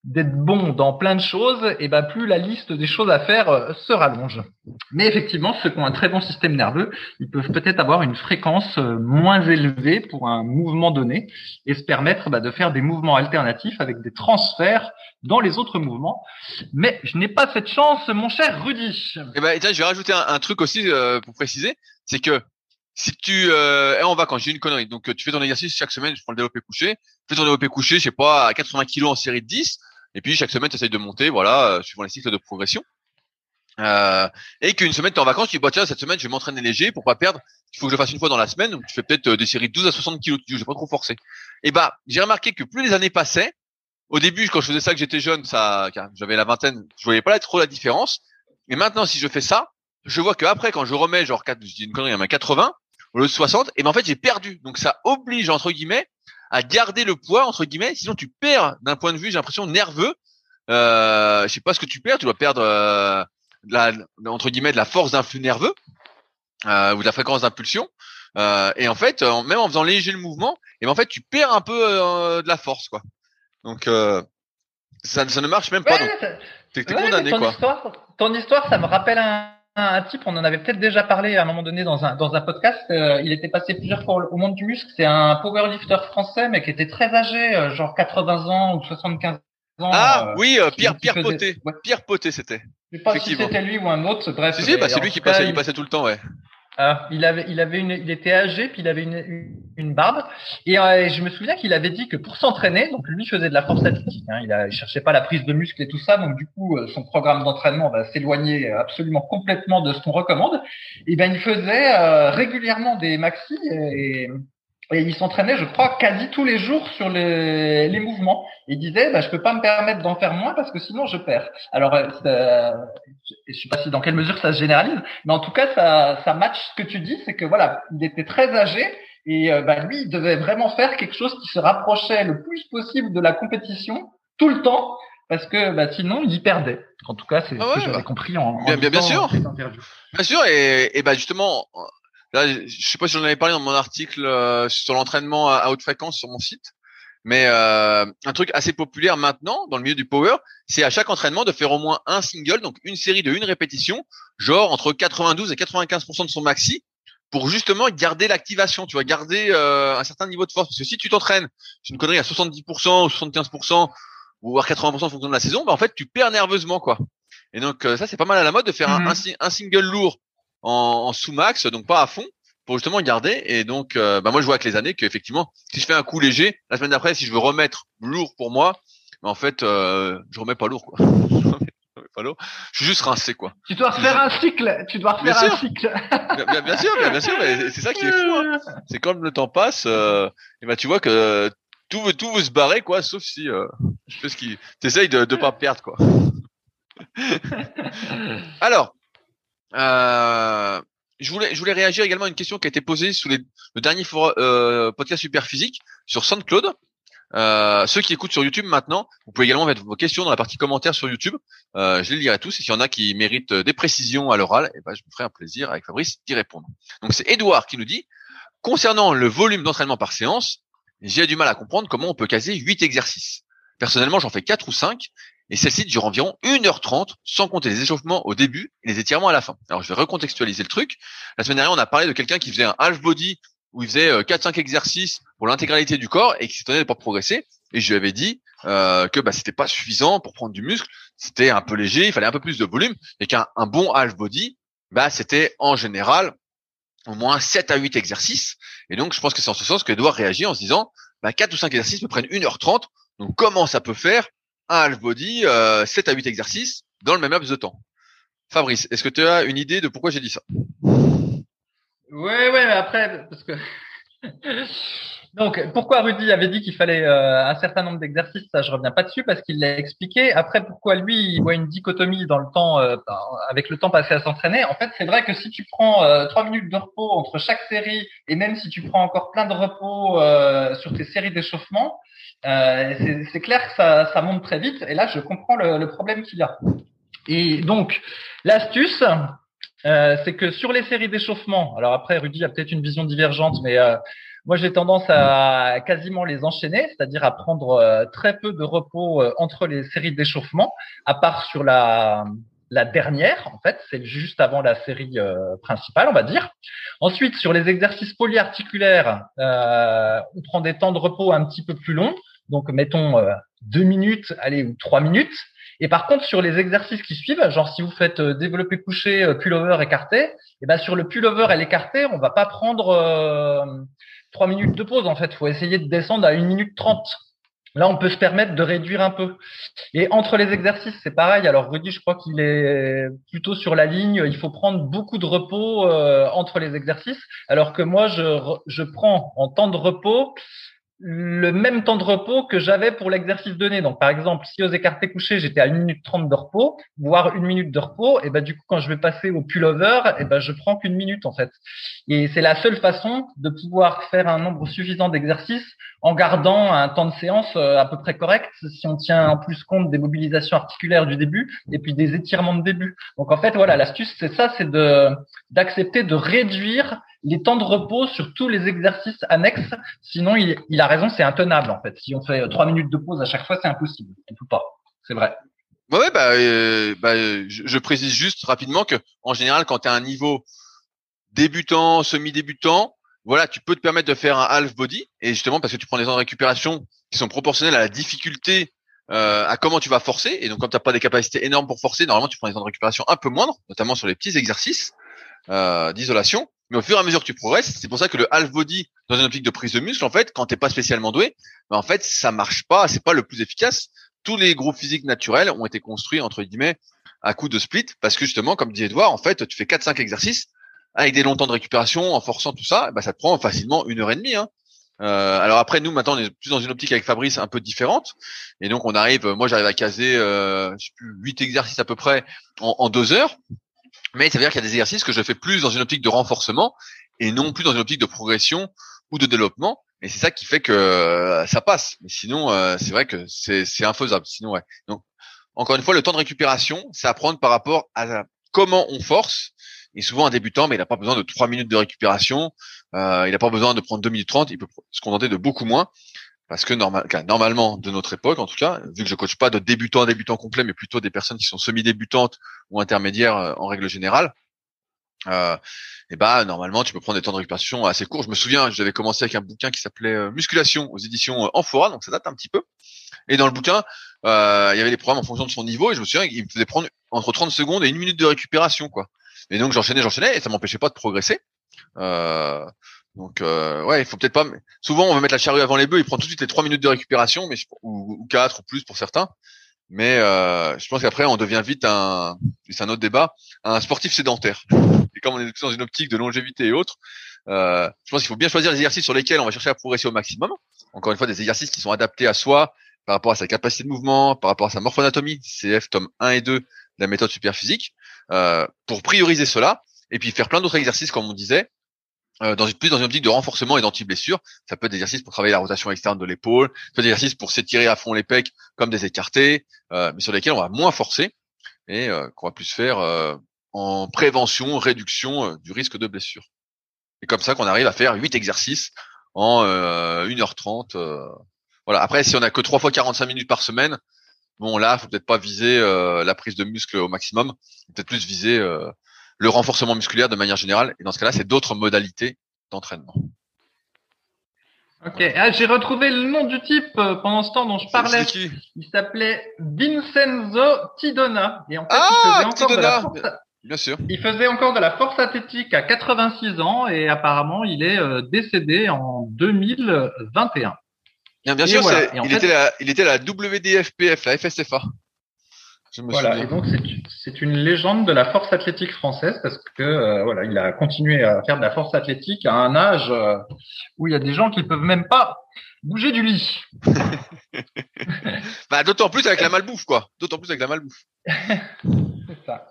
d'être bon dans plein de choses, et ben plus la liste des choses à faire euh, se rallonge. Mais effectivement, ceux qui ont un très bon système nerveux, ils peuvent peut-être avoir une fréquence euh, moins élevée pour un mouvement donné et se permettre bah, de faire des mouvements alternatifs avec des transferts dans les autres mouvements. Mais je n'ai pas cette chance, mon cher Rudy. Et eh ben, tiens, je vais rajouter un, truc aussi euh, pour préciser, c'est que si tu euh, on va quand j'ai une connerie donc tu fais ton exercice chaque semaine je prends le développé couché tu fais ton développé couché je sais pas à 80 kilos en série de 10 et puis chaque semaine, tu essayes de monter, voilà, euh, suivant les cycles de progression. Euh, et qu'une semaine, tu es en vacances, tu dis, bah, tiens, cette semaine, je vais m'entraîner léger pour pas perdre. Il faut que je fasse une fois dans la semaine. Donc, tu fais peut-être euh, des séries de 12 à 60 kilos. Tu dis, je vais pas trop forcer. Et bah, j'ai remarqué que plus les années passaient, au début, quand je faisais ça, que j'étais jeune, ça, j'avais la vingtaine, je voyais pas trop la différence. Et maintenant, si je fais ça, je vois qu'après, quand je remets, genre, 4, je dis une connerie, à 80, au lieu de 60, et ben, en fait, j'ai perdu. Donc, ça oblige, entre guillemets, à garder le poids, entre guillemets. Sinon, tu perds d'un point de vue, j'ai l'impression, nerveux euh, je sais pas ce que tu perds, tu dois perdre euh, la, entre guillemets de la force d'influx nerveux euh, ou de la fréquence d'impulsion. Euh, et en fait, même en faisant léger le mouvement, et ben en fait tu perds un peu de la force quoi. Donc ça, ça ne marche même pas. t'es condamné ton quoi. Histoire, ton histoire, ça me rappelle un, un type, on en avait peut-être déjà parlé à un moment donné dans un, dans un podcast. il était passé plusieurs fois au monde du muscle. C'est un powerlifter français, mais qui était très âgé, genre 80 ans ou 75 ah euh, oui, euh, Pierre Pierre Poté. Pierre Poté c'était. Je sais pas si c'était lui ou un autre. Bref. Si si, bah, c'est lui qui passait, il... passait tout le temps, ouais. Ah, il avait, il avait une, il était âgé, puis il avait une, une, barbe. Et euh, je me souviens qu'il avait dit que pour s'entraîner, donc lui faisait de la force athlétique. Hein, il, il cherchait pas la prise de muscle et tout ça, donc du coup son programme d'entraînement va s'éloigner absolument complètement de ce qu'on recommande. Et ben il faisait régulièrement des maxi et, et il s'entraînait, je crois, quasi tous les jours sur les, les mouvements. Il disait, bah, je peux pas me permettre d'en faire moins parce que sinon je perds. Alors, euh, je sais pas si dans quelle mesure ça se généralise, mais en tout cas, ça, ça match ce que tu dis, c'est que voilà, il était très âgé et euh, bah, lui, il devait vraiment faire quelque chose qui se rapprochait le plus possible de la compétition tout le temps parce que bah, sinon il y perdait. En tout cas, c'est ah ce que j'avais bah, compris en, bien, bien, bien sûr. Bien sûr, et, et bah justement, Là, je sais pas si j'en avais parlé dans mon article euh, sur l'entraînement à, haute fréquence sur mon site, mais euh, un truc assez populaire maintenant dans le milieu du power, c'est à chaque entraînement de faire au moins un single, donc une série de une répétition, genre entre 92 et 95% de son maxi, pour justement garder l'activation, tu vois, garder euh, un certain niveau de force. Parce que si tu t'entraînes, c'est une connerie à 70% ou 75% ou à 80% en fonction de la saison, bah en fait tu perds nerveusement quoi. Et donc ça c'est pas mal à la mode de faire un, un single lourd en, sous-max, donc pas à fond, pour justement garder. Et donc, euh, bah moi, je vois avec les années qu'effectivement, si je fais un coup léger, la semaine d'après, si je veux remettre lourd pour moi, bah, en fait, euh, je remets pas lourd, quoi. pas lourd. Je suis juste rincé, quoi. Tu dois refaire un cycle. Tu dois refaire un cycle. bien, bien, sûr, bien, sûr. Mais c'est ça qui est fou. Hein. C'est comme le temps passe, euh, et bah tu vois que tout veut tout veut se barrer, quoi. Sauf si euh, je fais ce qui. T'essayes de de pas perdre, quoi. Alors, euh, je voulais, je voulais réagir également à une question qui a été posée sous les, le dernier euh, podcast Super Physique sur SoundCloud. Euh, ceux qui écoutent sur YouTube maintenant, vous pouvez également mettre vos questions dans la partie commentaires sur YouTube. Euh, je les lirai tous. Et s'il y en a qui méritent des précisions à l'oral, eh ben, je me ferai un plaisir avec Fabrice d'y répondre. Donc c'est Edouard qui nous dit concernant le volume d'entraînement par séance, j'ai du mal à comprendre comment on peut caser 8 exercices. Personnellement, j'en fais 4 ou 5 et celle-ci dure environ 1h30 sans compter les échauffements au début et les étirements à la fin. Alors je vais recontextualiser le truc. La semaine dernière, on a parlé de quelqu'un qui faisait un half body où il faisait 4-5 euh, exercices pour l'intégralité du corps et qui s'étonnait de pas progresser. Et je lui avais dit euh, que bah, c'était pas suffisant pour prendre du muscle, c'était un peu léger, il fallait un peu plus de volume et qu'un bon half body, bah, c'était en général au moins 7 à 8 exercices. Et donc je pense que c'est en ce sens que doit réagir en se disant bah, 4 ou 5 exercices me prennent 1h30. Donc comment ça peut faire un half body, euh, 7 à 8 exercices dans le même laps de temps. Fabrice, est-ce que tu as une idée de pourquoi j'ai dit ça? Ouais, ouais, mais après, parce que donc pourquoi Rudy avait dit qu'il fallait euh, un certain nombre d'exercices, ça je reviens pas dessus parce qu'il l'a expliqué. Après, pourquoi lui il voit une dichotomie dans le temps, euh, avec le temps passé à s'entraîner? En fait, c'est vrai que si tu prends euh, trois minutes de repos entre chaque série et même si tu prends encore plein de repos sur tes séries d'échauffement, euh, c'est clair que ça, ça, monte très vite. Et là, je comprends le, le problème qu'il y a. Et donc, l'astuce, euh, c'est que sur les séries d'échauffement, alors après, Rudy a peut-être une vision divergente, mais euh, Moi, j'ai tendance à quasiment les enchaîner, c'est-à-dire à prendre très peu de repos entre les séries d'échauffement, à part sur la la dernière, en fait, c'est juste avant la série principale, on va dire. Ensuite, sur les exercices polyarticulaires, euh, on prend des temps de repos un petit peu plus longs, donc mettons deux minutes, allez, ou trois minutes. Et par contre, sur les exercices qui suivent, genre si vous faites euh, développer couché, euh, pullover écarté, et eh ben sur le pullover et l'écarté, on va pas prendre euh, trois minutes de pause. En fait, faut essayer de descendre à une minute trente. Là, on peut se permettre de réduire un peu. Et entre les exercices, c'est pareil. Alors Rudy, je crois qu'il est plutôt sur la ligne. Il faut prendre beaucoup de repos entre les exercices, alors que moi, je, je prends en temps de repos le même temps de repos que j'avais pour l'exercice donné. Donc, par exemple, si aux écartés couchés, j'étais à 1 minute 30 de repos, voire une minute de repos, et ben, du coup, quand je vais passer au pullover, et ben, je prends qu'une minute, en fait. Et c'est la seule façon de pouvoir faire un nombre suffisant d'exercices en gardant un temps de séance euh, à peu près correct si on tient en plus compte des mobilisations articulaires du début et puis des étirements de début. Donc, en fait, voilà, l'astuce, c'est ça, c'est de, d'accepter de réduire les temps de repos sur tous les exercices annexes. Sinon, il, a raison, c'est intenable en fait. Si on fait trois minutes de pause à chaque fois, c'est impossible. On peut pas. C'est vrai. Ouais, bah, euh, bah je, précise juste rapidement que en général, quand tu as un niveau débutant, semi-débutant, voilà, tu peux te permettre de faire un half body et justement parce que tu prends des temps de récupération qui sont proportionnels à la difficulté euh, à comment tu vas forcer. Et donc, comme tu n'as pas des capacités énormes pour forcer, normalement, tu prends des temps de récupération un peu moindres, notamment sur les petits exercices euh, d'isolation. Mais au fur et à mesure que tu progresses, c'est pour ça que le half body dans une optique de prise de muscle, en fait, quand t'es pas spécialement doué, ben en fait, ça marche pas, c'est pas le plus efficace. Tous les groupes physiques naturels ont été construits entre guillemets à coup de split, parce que justement, comme dit Edouard, en fait, tu fais 4-5 exercices avec des longs temps de récupération, en forçant tout ça, ben ça te prend facilement une heure et demie. Hein. Euh, alors après, nous maintenant, on est plus dans une optique avec Fabrice un peu différente, et donc on arrive, moi j'arrive à caser, euh, je sais plus, 8 exercices à peu près en deux heures. Mais ça veut dire qu'il y a des exercices que je fais plus dans une optique de renforcement et non plus dans une optique de progression ou de développement. Et c'est ça qui fait que euh, ça passe. Mais sinon, euh, c'est vrai que c'est infaisable. Sinon, ouais. Donc, encore une fois, le temps de récupération, c'est apprendre par rapport à comment on force. Et souvent, un débutant, mais il n'a pas besoin de trois minutes de récupération. Euh, il n'a pas besoin de prendre deux minutes trente. Il peut se contenter de beaucoup moins. Parce que normal, normalement, de notre époque, en tout cas, vu que je coach pas de débutants débutants complets, mais plutôt des personnes qui sont semi-débutantes ou intermédiaires euh, en règle générale, euh, et bah normalement tu peux prendre des temps de récupération assez courts. Je me souviens, j'avais commencé avec un bouquin qui s'appelait euh, Musculation aux éditions Amphora, donc ça date un petit peu. Et dans le bouquin, euh, il y avait des programmes en fonction de son niveau, et je me souviens qu'il me faisait prendre entre 30 secondes et une minute de récupération, quoi. Et donc j'enchaînais, j'enchaînais, et ça m'empêchait pas de progresser. Euh, donc euh, ouais, il faut peut-être pas. Souvent, on veut mettre la charrue avant les bœufs. Il prend tout de suite les trois minutes de récupération, mais ou, quatre ou plus pour certains. Mais euh, je pense qu'après, on devient vite un, c'est un autre débat, un sportif sédentaire. Et comme on est dans une optique de longévité et autres, euh, je pense qu'il faut bien choisir les exercices sur lesquels on va chercher à progresser au maximum. Encore une fois, des exercices qui sont adaptés à soi, par rapport à sa capacité de mouvement, par rapport à sa morphoanatomie, CF tome 1 et 2 de la méthode superphysique, euh, pour prioriser cela, et puis faire plein d'autres exercices, comme on disait, euh, dans une, plus dans une optique de renforcement et d'anti-blessure. Ça peut être des exercices pour travailler la rotation externe de l'épaule, ça peut être des exercices pour s'étirer à fond les pecs comme des écartés, euh, mais sur lesquels on va moins forcer et euh, qu'on va plus faire en prévention, réduction du risque de blessure. Et comme ça qu'on arrive à faire 8 exercices en 1h30. voilà. Après, si on a que 3 fois 45 minutes par semaine, bon là, faut peut-être pas viser la prise de muscle au maximum, peut-être plus viser le renforcement musculaire de manière générale. Et dans ce cas-là, c'est d'autres modalités d'entraînement. Ok, ah, j'ai retrouvé le nom du type euh, pendant ce temps dont je parlais. Il s'appelait Vincenzo Tidona. Et en fait, ah, il faisait encore de la force... Bien sûr. Il faisait encore de la force athlétique à 86 ans et apparemment il est euh, décédé en 2021. Bien, bien sûr, il, était la, il était la WDFPF, la FSFA voilà, et donc c'est une légende de la force athlétique française parce que euh, voilà, il a continué à faire de la force athlétique à un âge euh, où il y a des gens qui peuvent même pas bouger du lit. bah d'autant plus avec la malbouffe quoi, d'autant plus avec la malbouffe. c'est ça.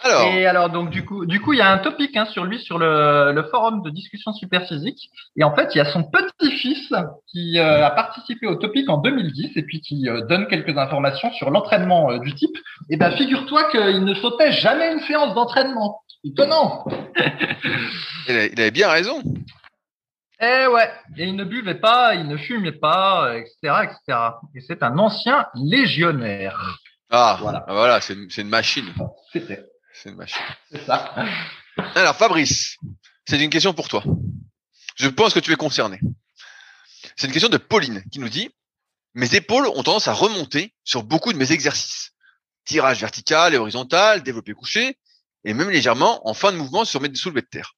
Alors. Et alors donc du coup, du coup, il y a un topic hein, sur lui sur le, le, forum de discussion super physique. Et en fait, il y a son petit-fils qui euh, a participé au topic en 2010 et puis qui euh, donne quelques informations sur l'entraînement euh, du type. Et ben figure-toi qu'il ne sautait jamais une séance d'entraînement. Étonnant. il, il avait bien raison. Eh ouais, et il ne buvait pas, il ne fumait pas, etc., etc. Et c'est un ancien légionnaire. Ah, voilà, voilà c'est une, une, machine. C'était. C'est une machine. C'est ça. Alors, Fabrice, c'est une question pour toi. Je pense que tu es concerné. C'est une question de Pauline qui nous dit Mes épaules ont tendance à remonter sur beaucoup de mes exercices. Tirage vertical et horizontal, développé couché, et même légèrement en fin de mouvement sur mes soulevés de terre.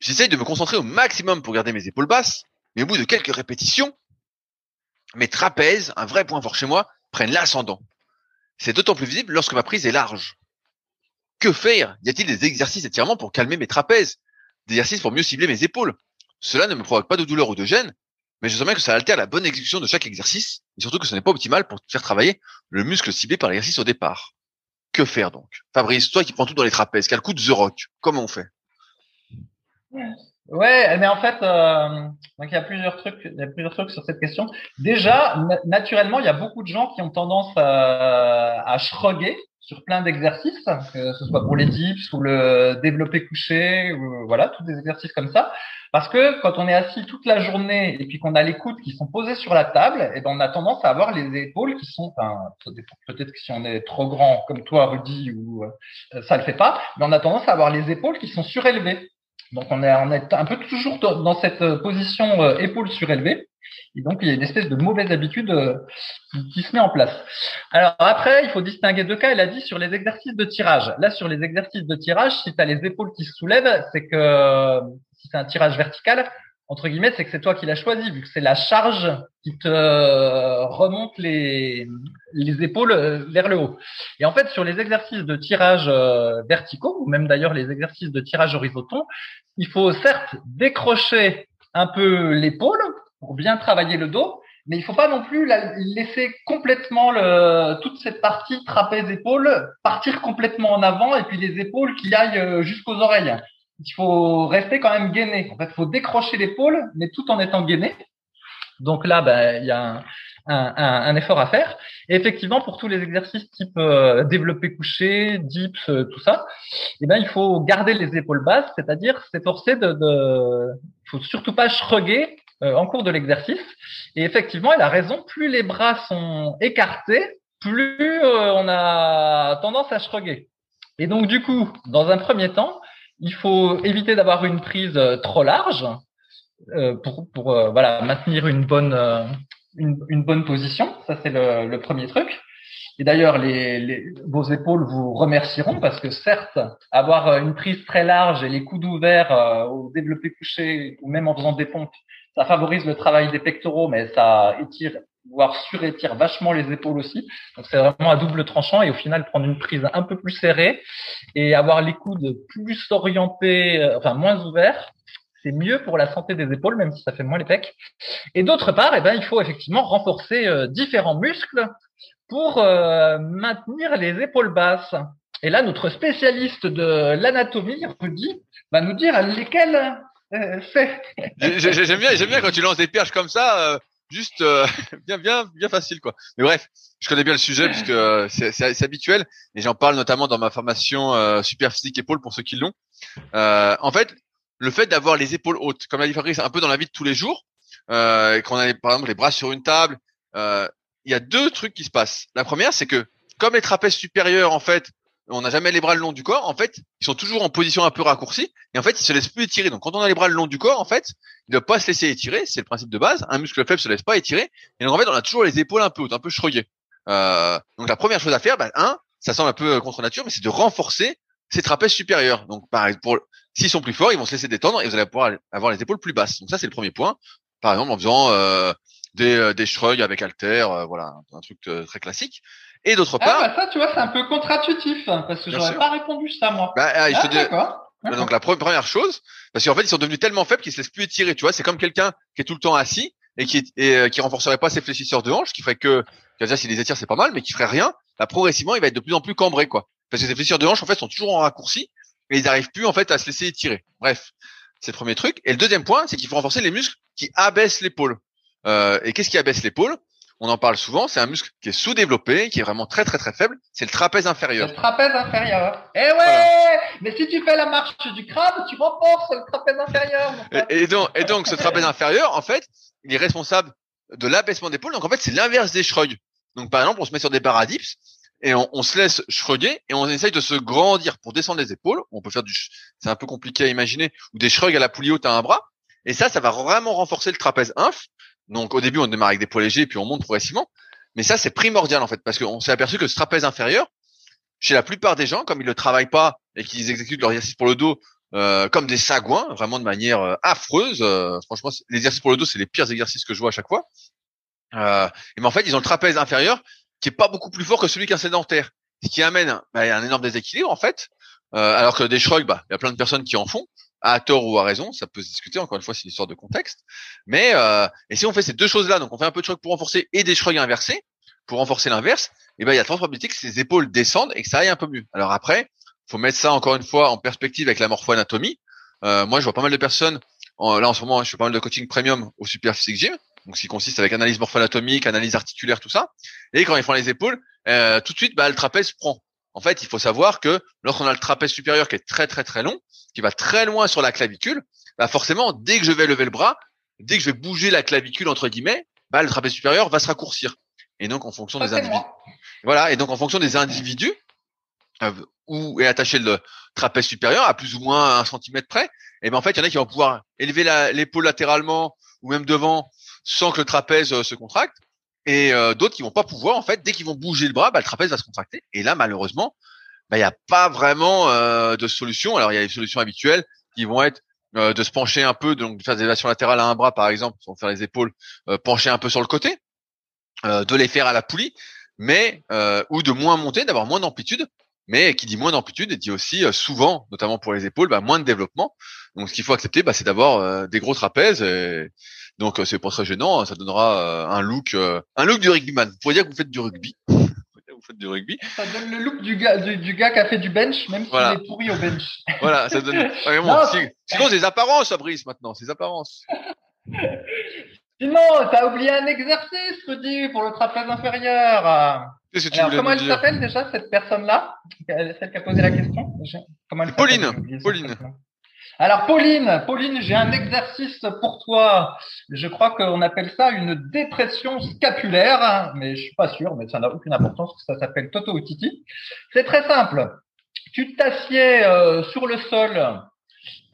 J'essaye de me concentrer au maximum pour garder mes épaules basses, mais au bout de quelques répétitions, mes trapèzes, un vrai point fort chez moi, prennent l'ascendant. C'est d'autant plus visible lorsque ma prise est large. Que faire? Y a-t-il des exercices d'étirement pour calmer mes trapèzes? Des exercices pour mieux cibler mes épaules? Cela ne me provoque pas de douleur ou de gêne, mais je sens bien que ça altère la bonne exécution de chaque exercice, et surtout que ce n'est pas optimal pour faire travailler le muscle ciblé par l'exercice au départ. Que faire donc? Fabrice, toi qui prends tout dans les trapèzes, quel coup de The Rock Comment on fait? Ouais, mais en fait, euh, donc il y a plusieurs trucs, il y a plusieurs trucs sur cette question. Déjà, naturellement, il y a beaucoup de gens qui ont tendance à, à shrugger sur plein d'exercices, que ce soit pour les dips ou le développé couché, ou voilà, tous des exercices comme ça. Parce que quand on est assis toute la journée et puis qu'on a les coudes qui sont posés sur la table, et eh ben on a tendance à avoir les épaules qui sont, enfin, peut-être que si on est trop grand comme toi, Rudy, ou euh, ça le fait pas, mais on a tendance à avoir les épaules qui sont surélevées. Donc on est, on est un peu toujours dans cette position euh, épaule surélevée. Et donc il y a une espèce de mauvaise habitude euh, qui, se met en place. Alors après, il faut distinguer deux cas. Elle a dit sur les exercices de tirage. Là, sur les exercices de tirage, si tu as les épaules qui se soulèvent, c'est que si c'est un tirage vertical, entre guillemets, c'est que c'est toi qui l'as choisi, vu que c'est la charge qui te remonte les, les épaules euh, vers le haut. Et en fait, sur les exercices de tirage euh, verticaux, ou même d'ailleurs les exercices de tirage horizontaux, il faut certes décrocher un peu l'épaule pour bien travailler le dos, mais il faut pas non plus la, laisser complètement le, toute cette partie trapèze épaule partir complètement en avant et puis les épaules qui aillent euh, jusqu'aux oreilles il faut rester quand même gainé. En fait, il faut décrocher l'épaule, mais tout en étant gainé. Donc là, ben, il y a un, un, un, effort à faire. Et effectivement, pour tous les exercices type euh, développé couché, dips, euh, tout ça, eh ben, il faut garder les épaules basses, c'est-à-dire s'efforcer de, de, faut surtout pas shrugger euh, en cours de l'exercice. Et effectivement, elle a raison. Plus les bras sont écartés, plus on a tendance à shrugger. Et donc, du coup, dans un premier temps, il faut éviter d'avoir une prise euh, trop large euh, pour, pour euh, voilà maintenir une bonne une, une, bonne position. Ça c'est le, le, premier truc. Et d'ailleurs, les, les, vos épaules vous remercieront parce que certes, avoir une prise très large et les coudes ouverts au développé couché ou même en faisant des pompes, ça favorise le travail des pectoraux, mais ça étire voire surétire vachement les épaules aussi. Donc c'est vraiment à double tranchant et au final prendre une prise un peu plus serrée et avoir les coudes plus orientés, euh, enfin moins ouverts, c'est mieux pour la santé des épaules, même si ça fait moins les pecs. Et d'autre part, eh ben, il faut effectivement renforcer euh, différents muscles pour euh, maintenir les épaules basses. Et là, notre spécialiste de l'anatomie, Rudy, va nous dire lesquels c'est. J'aime bien, j'aime bien quand tu lances des perches comme ça juste euh, bien bien bien facile quoi. Mais bref, je connais bien le sujet puisque euh, c'est habituel et j'en parle notamment dans ma formation euh, super physique épaule pour ceux qui l'ont. en fait, le fait d'avoir les épaules hautes, comme l'a dit Fabrice, un peu dans la vie de tous les jours, euh, quand on a par exemple les bras sur une table, il y a deux trucs qui se passent. La première, c'est que comme les trapèzes supérieurs en fait on n'a jamais les bras le long du corps, en fait, ils sont toujours en position un peu raccourcie, et en fait, ils se laissent plus étirer. Donc, quand on a les bras le long du corps, en fait, il ne doit pas se laisser étirer, c'est le principe de base. Un muscle faible se laisse pas étirer, et donc en fait, on a toujours les épaules un peu hautes, un peu chroyées. Euh, donc, la première chose à faire, bah, un, ça semble un peu euh, contre nature, mais c'est de renforcer ces trapèzes supérieurs. Donc, par exemple, s'ils sont plus forts, ils vont se laisser détendre, et vous allez pouvoir avoir les épaules plus basses. Donc, ça, c'est le premier point. Par exemple, en faisant euh, des, euh, des shrugs avec halter, voilà, un truc très classique. Et d'autre ah, part, bah ça, tu vois, c'est un peu contre-intuitif hein, parce que j'aurais pas répondu ça moi. Bah, ah, ah d'accord. Donc la première chose, parce qu'en fait ils sont devenus tellement faibles qu'ils se laissent plus étirer. Tu vois, c'est comme quelqu'un qui est tout le temps assis et qui et, euh, qui renforcerait pas ses fléchisseurs de hanches, qui ferait que, déjà s'il les étire c'est pas mal, mais qui ferait rien. Là progressivement il va être de plus en plus cambré quoi, parce que ses fléchisseurs de hanches en fait sont toujours en raccourci et ils n'arrivent plus en fait à se laisser étirer. Bref, c'est le premier truc. Et le deuxième point, c'est qu'il faut renforcer les muscles qui abaissent l'épaule. Euh, et qu'est-ce qui abaisse l'épaule? On en parle souvent, c'est un muscle qui est sous-développé, qui est vraiment très très très faible, c'est le trapèze inférieur. Le trapèze inférieur. Eh ouais Mais si tu fais la marche du crabe, tu renforces le trapèze inférieur. Et, donc, et donc ce trapèze inférieur, en fait, il est responsable de l'abaissement d'épaule. Donc en fait, c'est l'inverse des shrugs. Donc par exemple, on se met sur des paradips et on, on se laisse shrugger et on essaye de se grandir pour descendre les épaules. On peut faire du, c'est un peu compliqué à imaginer, ou des shrugs à la poulie haute à un bras. Et ça, ça va vraiment renforcer le trapèze inf. Donc au début, on démarre avec des poids légers, puis on monte progressivement. Mais ça, c'est primordial en fait, parce qu'on s'est aperçu que ce trapèze inférieur, chez la plupart des gens, comme ils le travaillent pas et qu'ils exécutent leur exercice pour le dos euh, comme des sagouins, vraiment de manière euh, affreuse. Euh, franchement, l'exercice pour le dos, c'est les pires exercices que je vois à chaque fois. Euh, mais en fait, ils ont le trapèze inférieur qui est pas beaucoup plus fort que celui qu'un sédentaire, ce qui amène bah, un énorme déséquilibre en fait. alors que des shrugs, bah, il y a plein de personnes qui en font à tort ou à raison, ça peut se discuter. Encore une fois, c'est une histoire de contexte. Mais euh, et si on fait ces deux choses-là, donc on fait un peu de shrug pour renforcer et des shrugs inversés pour renforcer l'inverse, et eh ben il y a trois probabilités que ses épaules descendent et que ça aille un peu mieux. Alors après, faut mettre ça encore une fois en perspective avec la morpho-anatomie. Euh, moi, je vois pas mal de personnes. En, là, en ce moment, je fais pas mal de coaching premium au Super Physique Gym, donc ce qui consiste avec analyse morpho-anatomique, analyse articulaire, tout ça. Et quand ils font les épaules, euh, tout de suite, bah, le trapèze prend. En fait, il faut savoir que lorsqu'on a le trapèze supérieur qui est très très très long, qui va très loin sur la clavicule, bah forcément, dès que je vais lever le bras, dès que je vais bouger la clavicule entre guillemets, bah le trapèze supérieur va se raccourcir. Et donc en fonction des individus, voilà, et donc en fonction des individus euh, où est attaché le trapèze supérieur à plus ou moins un centimètre près, et ben en fait, il y en a qui vont pouvoir élever l'épaule latéralement ou même devant sans que le trapèze euh, se contracte, et euh, d'autres qui vont pas pouvoir en fait dès qu'ils vont bouger le bras bah, le trapèze va se contracter. Et là malheureusement bah, il n'y a pas vraiment euh, de solution. Alors il y a des solutions habituelles qui vont être euh, de se pencher un peu donc de faire des élévations latérales à un bras par exemple pour faire les épaules pencher un peu sur le côté de les faire à la poulie mais ou de moins monter d'avoir moins d'amplitude. Mais qui dit moins d'amplitude dit aussi souvent, notamment pour les épaules, bah, moins de développement. Donc ce qu'il faut accepter, bah, c'est d'avoir des gros trapèzes et, donc euh, c'est pas très gênant, hein, ça donnera euh, un look, euh, un look du rugbyman. Vous pouvez dire que vous faites du rugby. vous faites du rugby. Ça donne le look du gars, du, gars qui a fait du bench, même s'il est pourri au bench. Voilà, ça donne vraiment. Sinon, c'est des apparences, Fabrice, maintenant, des apparences. Sinon, t'as oublié un exercice, Rudy, pour le trapèze inférieur. Que tu Alors, comment elle s'appelle déjà, cette personne-là? Celle qui a posé la question comment elle Pauline. Pauline. Alors Pauline, Pauline, j'ai un exercice pour toi. Je crois qu'on appelle ça une dépression scapulaire, mais je suis pas sûr, mais ça n'a aucune importance. Ça s'appelle Toto ou Titi. C'est très simple. Tu t'assieds euh, sur le sol,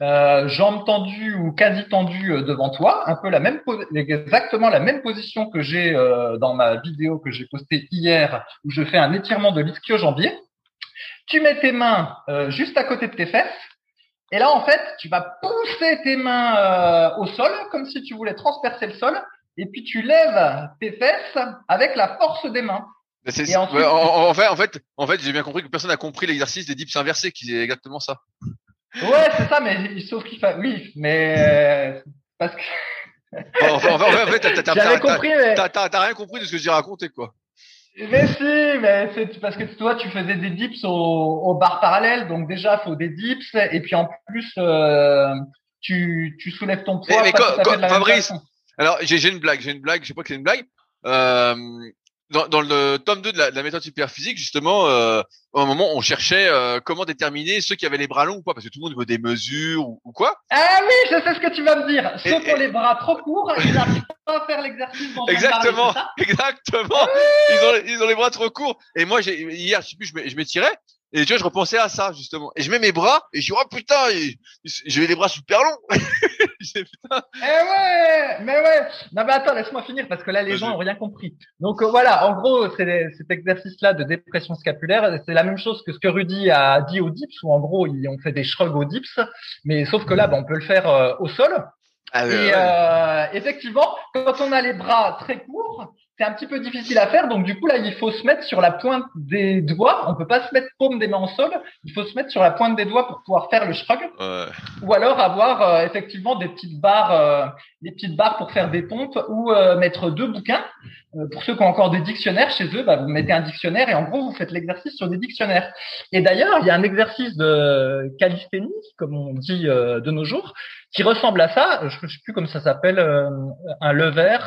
euh, jambes tendues ou quasi tendues euh, devant toi, un peu la même exactement la même position que j'ai euh, dans ma vidéo que j'ai postée hier, où je fais un étirement de l'ischio-jambier. Tu mets tes mains juste à côté de tes fesses et là, en fait, tu vas pousser tes mains euh, au sol, comme si tu voulais transpercer le sol, et puis tu lèves tes fesses avec la force des mains. en, fait, en fait, en fait, j'ai bien compris que personne n'a compris l'exercice des dips inversés, qui est exactement ça. Ouais, c'est ça, mais sauf qu'il fait, oui, mais euh, parce que. en fait, en fait, t'as rien compris de ce que j'ai raconté, quoi. Mais si, mais c'est parce que toi, tu faisais des dips au, au bar parallèle, donc déjà, il faut des dips, et puis en plus, euh, tu, tu soulèves ton poids. Mais, mais Fabrice, alors j'ai une blague, j'ai une blague, je sais pas que c'est une blague. Euh, dans, dans, le tome 2 de la, de la méthode physique, justement, euh, à un moment, on cherchait euh, comment déterminer ceux qui avaient les bras longs ou pas, parce que tout le monde veut des mesures ou, quoi. Ah oui, je sais ce que tu vas me dire. Ceux qui ont les bras trop courts, ils n'arrivent pas à faire l'exercice. Exactement, exactement. Ils, ont, ils ont les bras trop courts. Et moi, hier, je sais plus, je m'étirais et tu vois, je repensais à ça, justement. Et je mets mes bras, et je dis, oh putain, j'ai les bras super longs. putain. Eh ouais, mais ouais. Non, mais attends, laisse-moi finir, parce que là, les gens n'ont rien compris. Donc, euh, voilà, en gros, c'est cet exercice-là de dépression scapulaire, c'est la même chose que ce que Rudy a dit au dips, où en gros, ils ont fait des shrugs au dips, mais sauf que là, ben, on peut le faire euh, au sol. Ah, et euh, effectivement, quand on a les bras très courts, c'est un petit peu difficile à faire. Donc du coup là, il faut se mettre sur la pointe des doigts. On peut pas se mettre paume des mains en sol. Il faut se mettre sur la pointe des doigts pour pouvoir faire le shrug. Ouais. Ou alors avoir euh, effectivement des petites barres, euh, des petites barres pour faire des pompes ou euh, mettre deux bouquins. pour ceux qui ont encore des dictionnaires chez eux, bah, vous mettez un dictionnaire et en gros vous faites l'exercice sur des dictionnaires. Et d'ailleurs, il y a un exercice de calisthénie, comme on dit de nos jours, qui ressemble à ça. Je ne sais plus comment ça s'appelle, un lever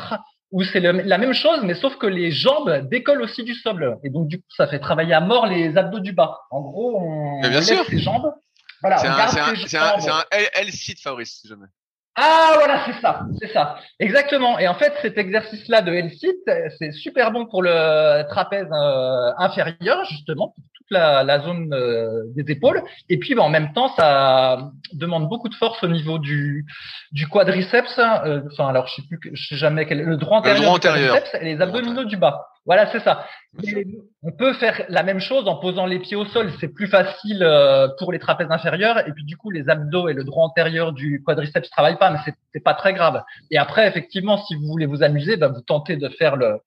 où c'est la même chose, mais sauf que les jambes décollent aussi du sol. Et donc, du coup, ça fait travailler à mort les abdos du bas. En gros, on bien lève ses jambes. Voilà, c'est un, un, un, un L, L-site, Fabrice, si jamais. Ah voilà, c'est ça, c'est ça, exactement. Et en fait, cet exercice-là de L-sit, c'est super bon pour le trapèze euh, inférieur, justement, pour toute la, la zone euh, des épaules. Et puis, bah, en même temps, ça demande beaucoup de force au niveau du, du quadriceps. euh, Enfin, alors je sais plus, je sais jamais quel, le droit antérieur, droit du antérieur. quadriceps et les abdominaux du bas. Voilà, c'est ça. Et on peut faire la même chose en posant les pieds au sol. C'est plus facile euh, pour les trapèzes inférieurs. Et puis du coup, les abdos et le droit antérieur du quadriceps travaillent pas, mais c'est c'est pas très grave. Et après, effectivement, si vous voulez vous amuser, bah, vous tentez de faire le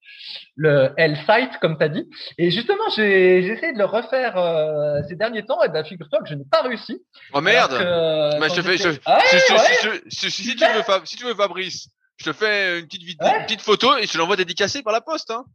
le L-site, comme tu as dit. Et justement, j'ai j'ai essayé de le refaire euh, ces derniers temps. Et ben, figure-toi que je n'ai pas réussi. Oh merde! Si, tu veux, Fab- si tu veux, Fabrice, je te fais une petite, vidéo, Ouais. une petite photo et je te l'envoie dédicacée par la poste, hein.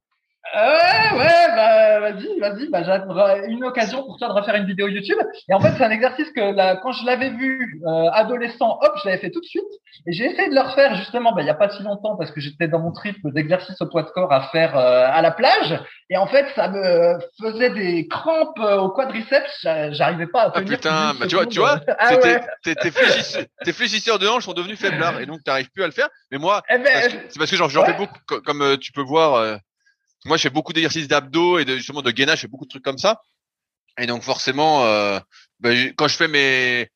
Ah Ouais, ouais, bah, vas-y, vas-y, bah, une occasion pour toi de refaire une vidéo YouTube. Et en fait, c'est un exercice que là, quand je l'avais vu euh, adolescent, hop, je l'avais fait tout de suite. Et j'ai essayé de le refaire justement, bah, il y a pas si longtemps parce que j'étais dans mon trip d'exercice au poids de corps à faire euh, à la plage. Et en fait, ça me faisait des crampes euh, au quadriceps. J'a- J'arrivais pas à Ah tenir. putain, plus d'une bah, tu vois, tu vois, Ah tes- ouais. tes, tes fléchisseurs, tes fléchisseurs de hanches sont devenus faiblards et donc t'arrives plus à le faire. Mais moi, Eh ben, c'est parce que j'en ouais. fais beaucoup, co- comme euh, tu peux voir. Moi, je fais beaucoup d'exercices d'abdos et de, justement de gainage, je fais beaucoup de trucs comme ça. Et donc forcément, euh, j'ai- quand je fais mes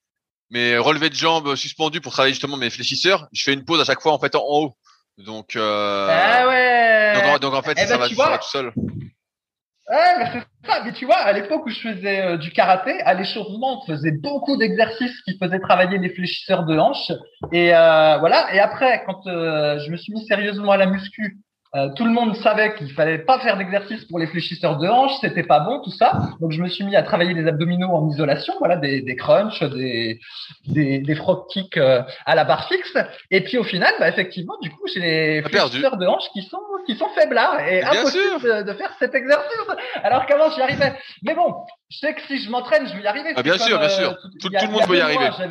mes relevés de jambes suspendus pour travailler justement mes fléchisseurs, je fais une pause à chaque fois en fait en, en haut. Donc, euh, ah ouais. donc, en- donc en fait, Eh ça, ben, va, ça vois, va tout seul. Ouais, mais c'est ça. Mais tu vois, à l'époque où je faisais euh, du karaté, à l'échauffement, on faisait beaucoup d'exercices qui faisaient travailler les fléchisseurs de hanches. Et euh, voilà. Et après, quand euh, je me suis mis sérieusement à la muscu, euh, tout le monde savait qu'il fallait pas faire d'exercice pour les fléchisseurs de hanches, c'était pas bon, tout ça. Donc je me suis mis à travailler les abdominaux en isolation, voilà, des, des crunchs, des des, des frog kicks euh, à la barre fixe. Et puis au final, bah, effectivement, du coup, j'ai les fléchisseurs de hanches qui sont qui sont faiblards et Bien impossible de, de faire cet exercice. Alors qu'avant j'y arrivais? Mais bon, je sais que si je m'entraîne, je vais y arriver. Ah, bien sûr, comme, bien euh, sûr. tout, Tout- le monde peut y arriver. mois,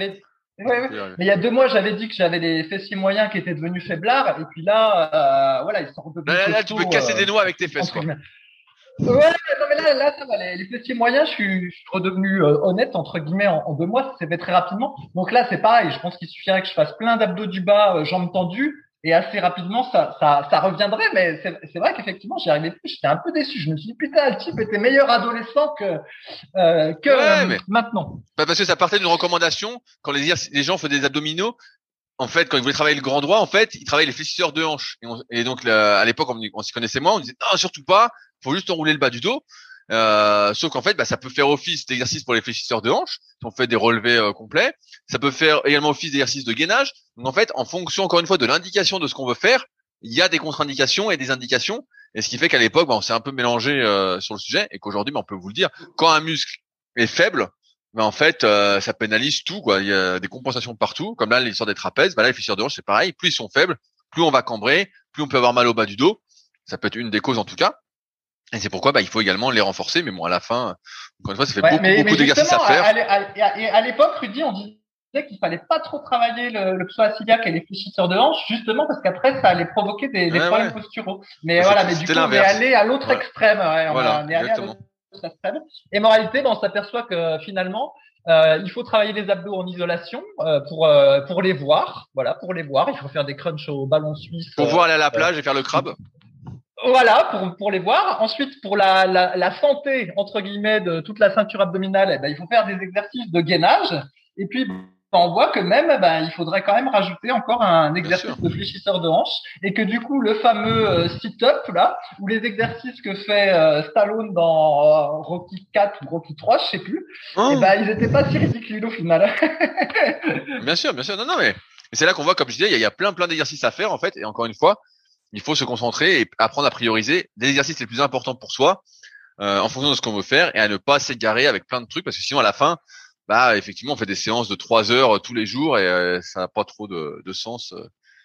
Ouais, ouais. Mais il y a deux mois, j'avais dit que j'avais les fessiers moyens qui étaient devenus faiblards, et puis là, euh, voilà, ils sont redevenus Là, là, là, tu peux casser euh, des noix avec tes fesses, quoi. Ouais, non, mais là, là, ça va. Les, les fessiers moyens, je suis, je suis redevenu euh, honnête entre guillemets en, en deux mois. Ça s'est fait très rapidement. Donc là, c'est pareil. Je pense qu'il suffirait que je fasse plein d'abdos du bas, euh, jambes tendues, et assez rapidement, ça, ça, ça reviendrait. Mais c'est vrai qu'effectivement, j'y arrivais plus. J'étais un peu déçu. Je me suis dit putain, le type était meilleur adolescent que euh, que Ouais, euh, mais- maintenant. Bah, parce que ça partait d'une recommandation quand les, les gens faisaient des abdominaux. En fait, quand ils voulaient travailler le grand droit, en fait, ils travaillaient les fléchisseurs de hanches. Et, on- et donc, à l'époque, on, on s'y connaissait moins. On disait non, surtout pas. Faut juste enrouler le bas du dos. Euh, sauf qu'en fait, bah, ça peut faire office d'exercice pour les fléchisseurs de hanches. Si on fait des relevés euh, complets, ça peut faire également office d'exercice de gainage. Donc, en fait, en fonction encore une fois de l'indication de ce qu'on veut faire, il y a des contre-indications et des indications. Et ce qui fait qu'à l'époque, bah, on s'est un peu mélangé euh, sur le sujet et qu'aujourd'hui, bah, on peut vous le dire, quand un muscle est faible, mais en fait, euh, ça pénalise tout. Quoi. Il y a des compensations partout. Comme là, l'histoire des trapèzes, bah là, les fissures de hanche, c'est pareil. Plus ils sont faibles, plus on va cambrer, plus on peut avoir mal au bas du dos. Ça peut être une des causes en tout cas. Et c'est pourquoi bah, il faut également les renforcer. Mais bon, à la fin, encore une fois, ça fait Ouais, beaucoup, mais, beaucoup d'exercices à faire. À, l'époque, Rudy, on disait qu'il fallait pas trop travailler le, le psoas-iliaque et les fléchisseurs de hanche, justement parce qu'après, ça allait provoquer des, des Ouais, problèmes ouais. posturaux. Mais voilà, mais du coup, on est allé à l'autre Voilà. extrême. Ouais, on, Voilà, on est allé à l'autre extrême. Et moralité, ben, on s'aperçoit que finalement, euh, il faut travailler les abdos en isolation euh, pour euh, pour les voir. Voilà, pour les voir, il faut faire des crunchs au ballon suisse. Pour euh, pouvoir aller à la plage et faire le crabe. Voilà, pour, pour les voir. Ensuite, pour la, la, la santé, entre guillemets, de toute la ceinture abdominale, eh ben, il faut faire des exercices de gainage. Et puis, ben, on voit que même, ben, il faudrait quand même rajouter encore un exercice de fléchisseur de hanche. Et que du coup, le fameux euh, sit-up, là, ou les exercices que fait euh, Stallone dans euh, Rocky 4 ou Rocky 3, je sais plus, Oh, eh ben, ils étaient pas si ridicules au final. Bien sûr, bien sûr. Non, non, mais c'est là qu'on voit, comme je disais, il y a, il y a plein, plein d'exercices à faire en fait. Et encore une fois, il faut se concentrer et apprendre à prioriser les exercices les plus importants pour soi, euh, en fonction de ce qu'on veut faire, et à ne pas s'égarer avec plein de trucs, parce que sinon à la fin, bah effectivement, on fait des séances de trois heures euh, tous les jours et euh, ça n'a pas trop de, de sens.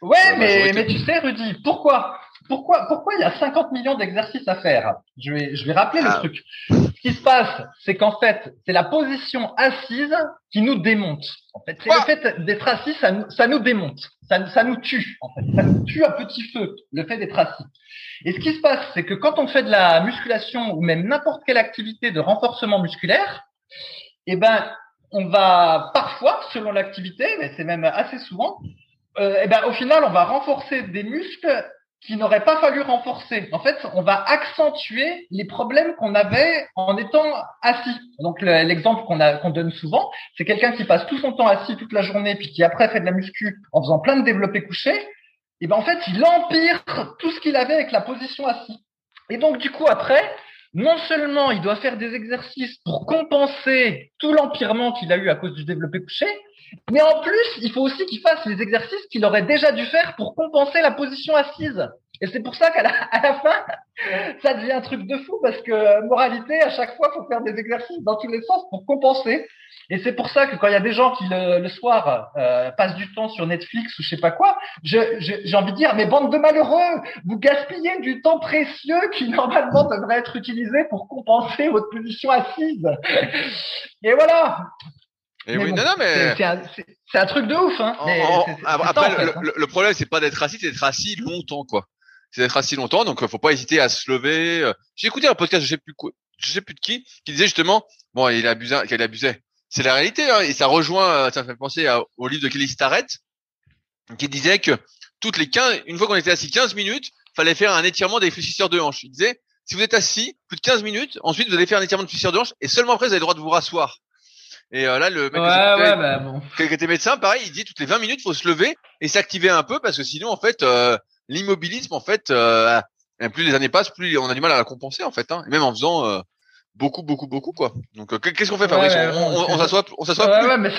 Ouais, mais, mais tu sais, Rudy, pourquoi? Pourquoi, pourquoi il y a 50 millions d'exercices à faire? Je vais, je vais rappeler le ah. truc. Ce qui se passe, c'est qu'en fait, c'est la position assise qui nous démonte. En fait, c'est le fait d'être assis, ça nous, ça nous démonte, ça, ça nous tue. En fait, ça nous tue à petit feu, le fait d'être assis. Et ce qui se passe, c'est que quand on fait de la musculation ou même n'importe quelle activité de renforcement musculaire, eh ben, on va parfois, selon l'activité, mais c'est même assez souvent, euh, eh ben, au final, on va renforcer des muscles qui n'aurait pas fallu renforcer. En fait, on va accentuer les problèmes qu'on avait en étant assis. Donc l'exemple qu'on donne souvent, c'est quelqu'un qui passe tout son temps assis toute la journée puis qui après fait de la muscu en faisant plein de développés couchés. Et ben en fait, il empire tout ce qu'il avait avec la position assis. Et donc du coup après, non seulement il doit faire des exercices pour compenser tout l'empirement qu'il a eu à cause du développé couché, mais en plus, il faut aussi qu'il fasse les exercices qu'il aurait déjà dû faire pour compenser la position assise. Et c'est pour ça qu'à la, fin, ça devient un truc de fou parce que moralité, à chaque fois, faut faire des exercices dans tous les sens pour compenser. Et c'est pour ça que quand il y a des gens qui le, soir euh, passent du temps sur Netflix ou je sais pas quoi, j'ai envie de dire mais bande de malheureux, vous gaspillez du temps précieux qui normalement devrait être utilisé pour compenser votre position assise. Et voilà. Et oui, non, non, mais c'est un, truc de ouf. Hein. après, le, le, problème, c'est pas d'être assis, c'est d'être assis longtemps, quoi. C'est d'être assis longtemps, donc faut pas hésiter à se lever. Euh. J'ai écouté un podcast, je sais plus quoi, je sais plus de qui, qui disait justement, bon, il abusait, qu'il abusait. C'est la réalité, hein, et ça rejoint, euh, ça me fait penser au livre de Kelly Starrett, qui disait que toutes les 15, une fois qu'on était assis 15 minutes, fallait faire un étirement des fléchisseurs de hanches. Il disait, si vous êtes assis plus de 15 minutes, ensuite vous allez faire un étirement de fléchisseurs de hanches, et seulement après vous avez le droit de vous rasseoir. Et euh, là, le mec ouais, bah, bon. qui était médecin, pareil, il dit toutes les 20 minutes, faut se lever et s'activer un peu parce que sinon, en fait, euh, l'immobilisme, en fait, euh, plus les années passent, plus on a du mal à la compenser, en fait, hein, même en faisant euh, beaucoup, beaucoup, beaucoup, quoi. Donc, qu'est-ce qu'on fait, Fabrice? On s'assoit, on s'assoit plus? mais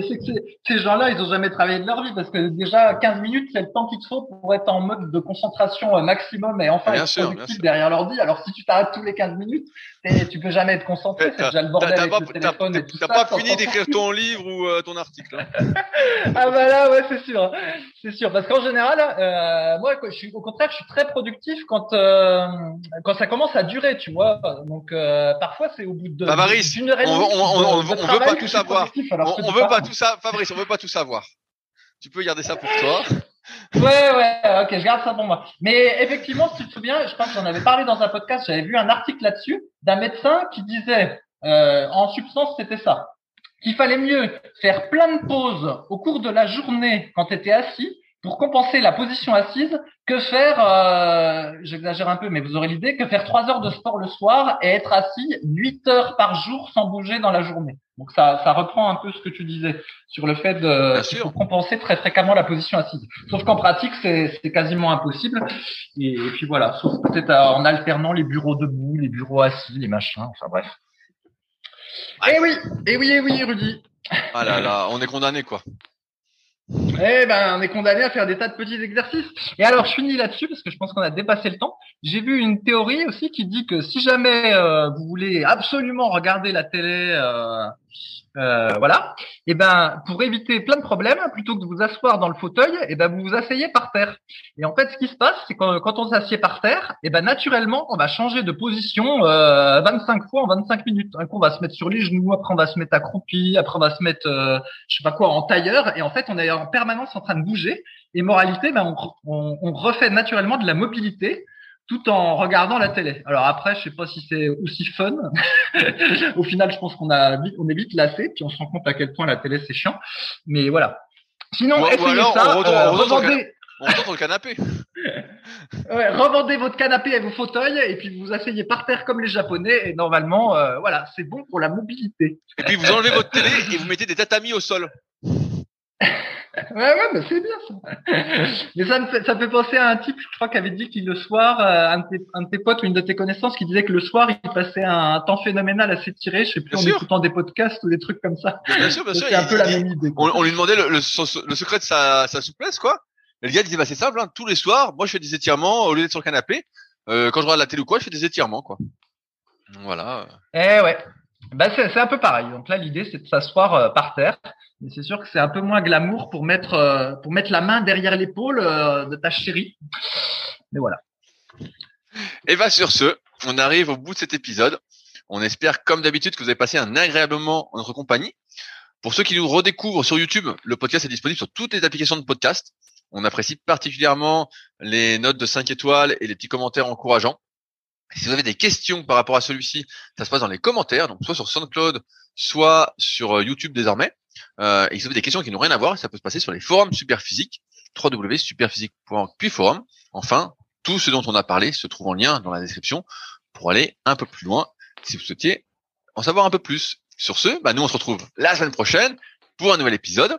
c'est que ces gens-là, ils ont jamais travaillé de leur vie parce que déjà 15 minutes, c'est le temps qu'il te faut pour être en mode de concentration maximum et enfin être productif derrière l'ordi. Alors si tu t'arrêtes tous les 15 minutes, tu peux jamais être concentré, c'est déjà le bordel avec le téléphone et tout ça. T'as pas fini d'écrire ton livre ou euh, ton article. Hein. ah bah là, ouais, c'est sûr, c'est sûr. Parce qu'en général, euh, moi, je suis, au contraire, je suis très productif quand euh, quand ça commence à durer, tu vois. Donc euh, parfois, c'est au bout de bah, d'une heure et demie. On, on, on, on veut pas tout savoir. On, veut pas Fabrice. On veut pas tout savoir. Tu peux garder ça pour toi. Ouais, ouais, ok, je garde ça pour moi. Mais effectivement, si tu te souviens, je pense qu'on avait parlé dans un podcast, j'avais vu un article là-dessus d'un médecin qui disait, euh, en substance, c'était ça, qu'il fallait mieux faire plein de pauses au cours de la journée quand tu étais assis pour compenser la position assise que faire, euh, j'exagère un peu, mais vous aurez l'idée, que faire trois heures de sport le soir et être assis huit heures par jour sans bouger dans la journée. Donc ça, ça reprend un peu ce que tu disais sur le fait de compenser très fréquemment la position assise. Sauf qu'en pratique, c'est quasiment impossible. Et, puis voilà, sauf peut-être en alternant les bureaux debout, les bureaux assis, les machins, enfin bref. Eh oui, eh oui, eh oui, Rudy. Ah là là, on est condamné quoi. Eh ben, on est condamné à faire des tas de petits exercices. Et alors, je finis là-dessus parce que je pense qu'on a dépassé le temps. J'ai vu une théorie aussi qui dit que si jamais euh, vous voulez absolument regarder la télé euh, euh, voilà. Et ben, pour éviter plein de problèmes, plutôt que de vous asseoir dans le fauteuil, et ben vous vous asseyez par terre. Et en fait, ce qui se passe, c'est que quand on s'assied par terre, et ben naturellement, on va changer de position euh, 25 fois en 25 minutes. Un coup, on va se mettre sur les genoux, après on va se mettre accroupi, après on va se mettre, euh, je sais pas quoi, en tailleur. Et en fait, on est en permanence en train de bouger. Et moralité, ben on, on, on refait naturellement de la mobilité tout en regardant la télé. Alors après, je sais pas si c'est aussi fun. Au final, je pense qu'on a vite, on est vite lassé, puis on se rend compte à quel point la télé c'est chiant. Mais voilà. Sinon, essayez ça. On euh, revendez... On retourne le canapé. ouais, revendez votre canapé et vos fauteuils et puis vous asseyez par terre comme les Japonais et normalement, euh, voilà, c'est bon pour la mobilité. Et puis vous enlevez votre télé et vous mettez des tatamis au sol. Ouais, ouais, mais c'est bien ça. mais ça me fait, ça fait penser à un type, je crois, qui avait dit qu'il le soir, euh, un, de tes, un de tes potes ou une de tes connaissances qui disait que le soir, il passait un, temps phénoménal à s'étirer, je sais plus, en écoutant des podcasts ou des trucs comme ça. Bien sûr, bien sûr. C'est un peu la même idée. On, lui demandait le, le, secret de sa, sa souplesse, quoi. Et le gars disait, bah, c'est simple, hein, tous les soirs, moi, je fais des étirements au lieu d'être sur le canapé. Euh, quand je regarde la télé ou quoi, je fais des étirements, quoi. Voilà. Eh ouais. Bah c'est un peu pareil. Donc là, l'idée c'est de s'asseoir euh, par terre. Mais c'est sûr que c'est un peu moins glamour pour mettre euh, la main derrière l'épaule euh, de ta chérie. Mais voilà. Et bah sur ce, on arrive au bout de cet épisode. On espère, comme d'habitude, que vous avez passé un agréable moment en notre compagnie. Pour ceux qui nous redécouvrent sur YouTube, le podcast est disponible sur toutes les applications de podcast. On apprécie particulièrement les notes de 5 étoiles et les petits commentaires encourageants. Si vous avez des questions par rapport à celui-ci, ça se passe dans les commentaires, donc soit sur SoundCloud, soit sur euh, YouTube désormais. Euh, et si vous avez des questions qui n'ont rien à voir, ça peut se passer sur les forums Superphysique, www.superphysique.org puis forum. Enfin, tout ce dont on a parlé se trouve en lien dans la description pour aller un peu plus loin si vous souhaitiez en savoir un peu plus. Sur ce, bah nous on se retrouve la semaine prochaine pour un nouvel épisode.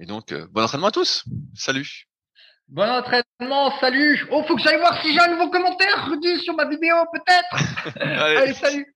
Et donc, euh, bon entraînement à tous. Salut. Bon entraînement, salut. Oh, faut que j'aille voir si j'ai un nouveau commentaire sur ma vidéo, peut-être. Allez, salut.